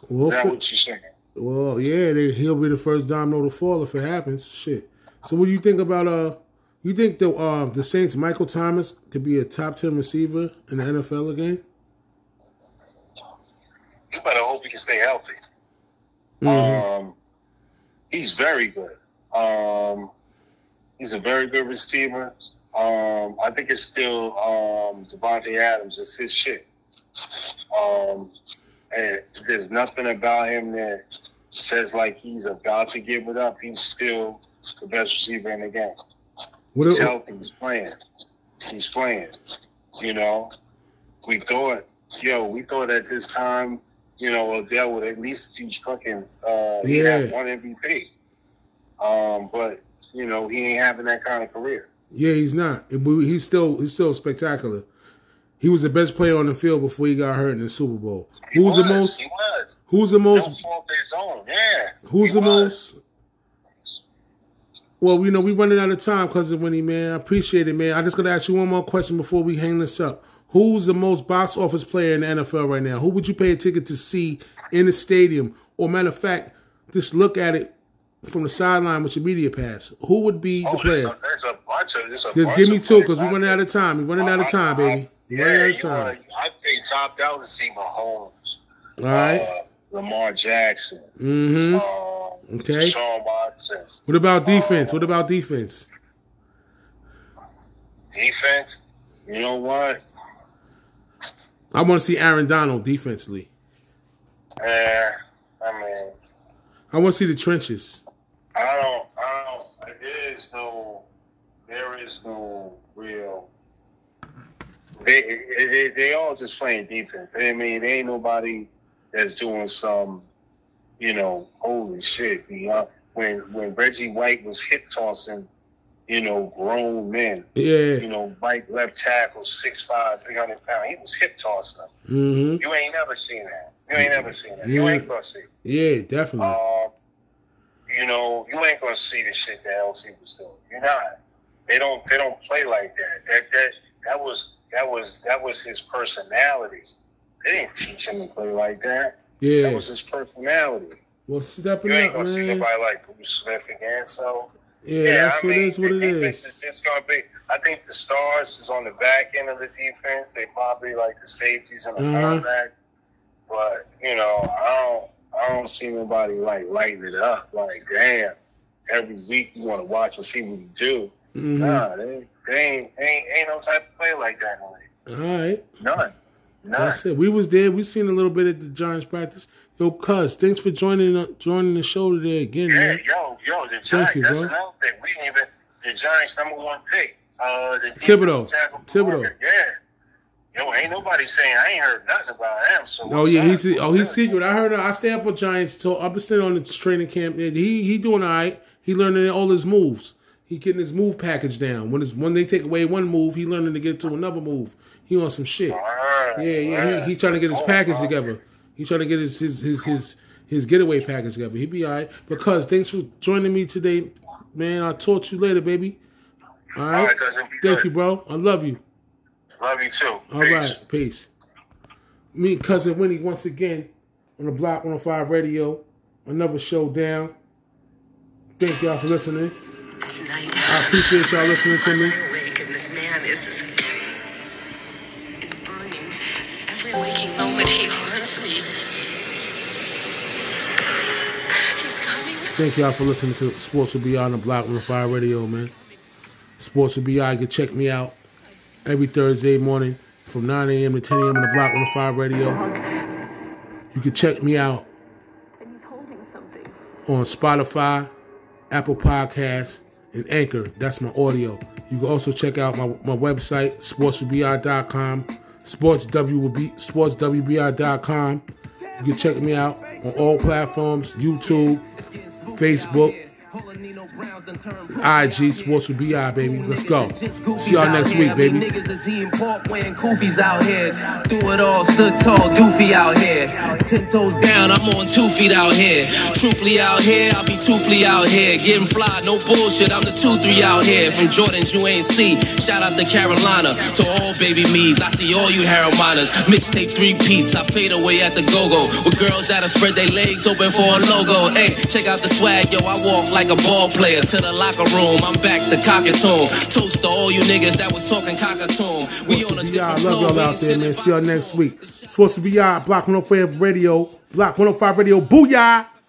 We'll Is that what you're saying? Well, yeah, they, he'll be the first domino to fall if it happens. Shit. So, what do you think about uh? You think the uh, the Saints Michael Thomas could be a top ten receiver in the NFL again? You better hope he can stay healthy. Mhm. Um, he's very good. Um, he's a very good receiver. Um, I think it's still um, Davante Adams. It's his shit. Um, and there's nothing about him that says like he's about to give it up. He's still the best receiver in the game. What He's healthy. He's playing. He's playing. You know, we thought, yo, we thought at this time, you know, Odell would at least be fucking, uh, Yeah. one MVP. Um, but you know, he ain't having that kind of career. yeah, he's not. He's still he's still spectacular. He was the best player on the field before he got hurt in the Super Bowl. He Who's the most? He was. Who's the most? Yeah. Who's the was. most? Well, you know, we running out of time, cousin Winnie, man. I appreciate it, man. I just gotta ask you one more question before we hang this up. Who's the most box office player in the NFL right now? Who would you pay a ticket to see in the stadium? Or matter of fact, just look at it from the sideline with your media pass. Who would be Oh, the there's player? a, there's a bunch of. There's Just give me two, because we're running out of time. We're running out of time, baby. We're Yeah, running out of time. wanna- I pay top dollar to see Mahomes. All right. Uh, Lamar Jackson. Mm-hmm. Um, Okay. Sean Watson. What about defense? What about defense? Defense. You know what? I want to see Aaron Donald defensively. Eh, I mean, I want to see the trenches. I don't. I don't. There is no. There is no real. They they, they all just playing defense. I mean, there ain't nobody that's doing some. You know, holy shit! You know, when when Reggie White was hip tossing, you know, grown men. Yeah. You know, Mike left tackle, 6'5", 300 pounds. He was hip tossing. Mm-hmm. You ain't never seen that. You ain't never seen that. Yeah. You ain't gonna see. Yeah, definitely. Um, you know, you ain't gonna see the shit that LC was doing. You're not. They don't. They don't play like that. That that that was that was that was his personality. They didn't teach him to play like that. Yeah, That yeah. was his personality. Well, stepping You ain't up, gonna see man. nobody like Bruce Smith again. So Yeah, that's what it is. What it is. is just gonna be. I think the stars is on the back end of the defense. They probably like the safeties and the Uh-huh. cornerback. But you know, I don't. I don't see nobody like lighting it up. Like, damn, every week you want to watch and see what you do. Mhm. Nah, they, they ain't, ain't ain't no type of play like that. in the league. All right. None. None. That's it. We was there. We seen a little bit at the Giants practice. Yo, cuz, thanks for joining uh, joining the show today again, Yeah, man. yo, yo, the Giants. you, that's bro. another thing. We didn't even the Giants number one pick. Uh, the Thibodeaux. defensive tackle for Thibodeaux. Yeah. Ain't nobody saying I ain't heard nothing about him. So Oh yeah, he's oh he's secret. I heard. I stay up with Giants. So I've been staying on the training camp. and He he doing all right. He learning all his moves. He getting his move package down. When it's when they take away one move, he learning to get to another move. He on some shit. Alright, Yeah, yeah. alright. He, he trying to get his Oh, package together. He trying to get his his his his, his getaway package together. He be all right. Because thanks for joining me today, man. I'll talk to you later, baby. All All right. right, cousin. Thank good. you, bro. I love you. Love you too. All Peace. right, peace. Me and cousin Winnie once again on the Block 105 Radio. Another show down. Thank y'all for listening. I appreciate y'all listening to me. this man is is, is burning. Every waking moment he haunts me. Thank y'all for listening to Sports will be on the Block 105 Radio, man. Sports will be out. You can check me out every Thursday morning from 9 a.m. to 10 a.m. on the Block 105 Radio. You can check me out And he's holding something. on Spotify, Apple Podcasts, and Anchor. That's my audio. You can also check out my, my website, sportswbi.com, sportswb, sportswbi.com. You can check me out on all platforms, YouTube, Facebook, IG, Sports with BI, baby. Let's go. See y'all next week, baby. Niggas is eating pork wearing koofies out here. Do it all, stood tall, doofy out here. Ten toes down, I'm on two feet out here. Truthfully out here, I'll be two out here. Getting fly, no bullshit, I'm the two three out here. From Jordans you ain't see. Shout out to Carolina, to all baby me's. I see all you Harold miners. Mixtape three peats, I fade away at the go-go. With girls that'll spread their legs open for a logo. Hey, check out the swag, yo, I walk like a ball player. To the locker room. I'm back to cockatoon. Toast to all you niggas that was talking cockatoon. We on a different love y'all out there, man. See y'all next week. Supposed to be y'all, Block 105 Radio, Block 105 Radio, Booyah!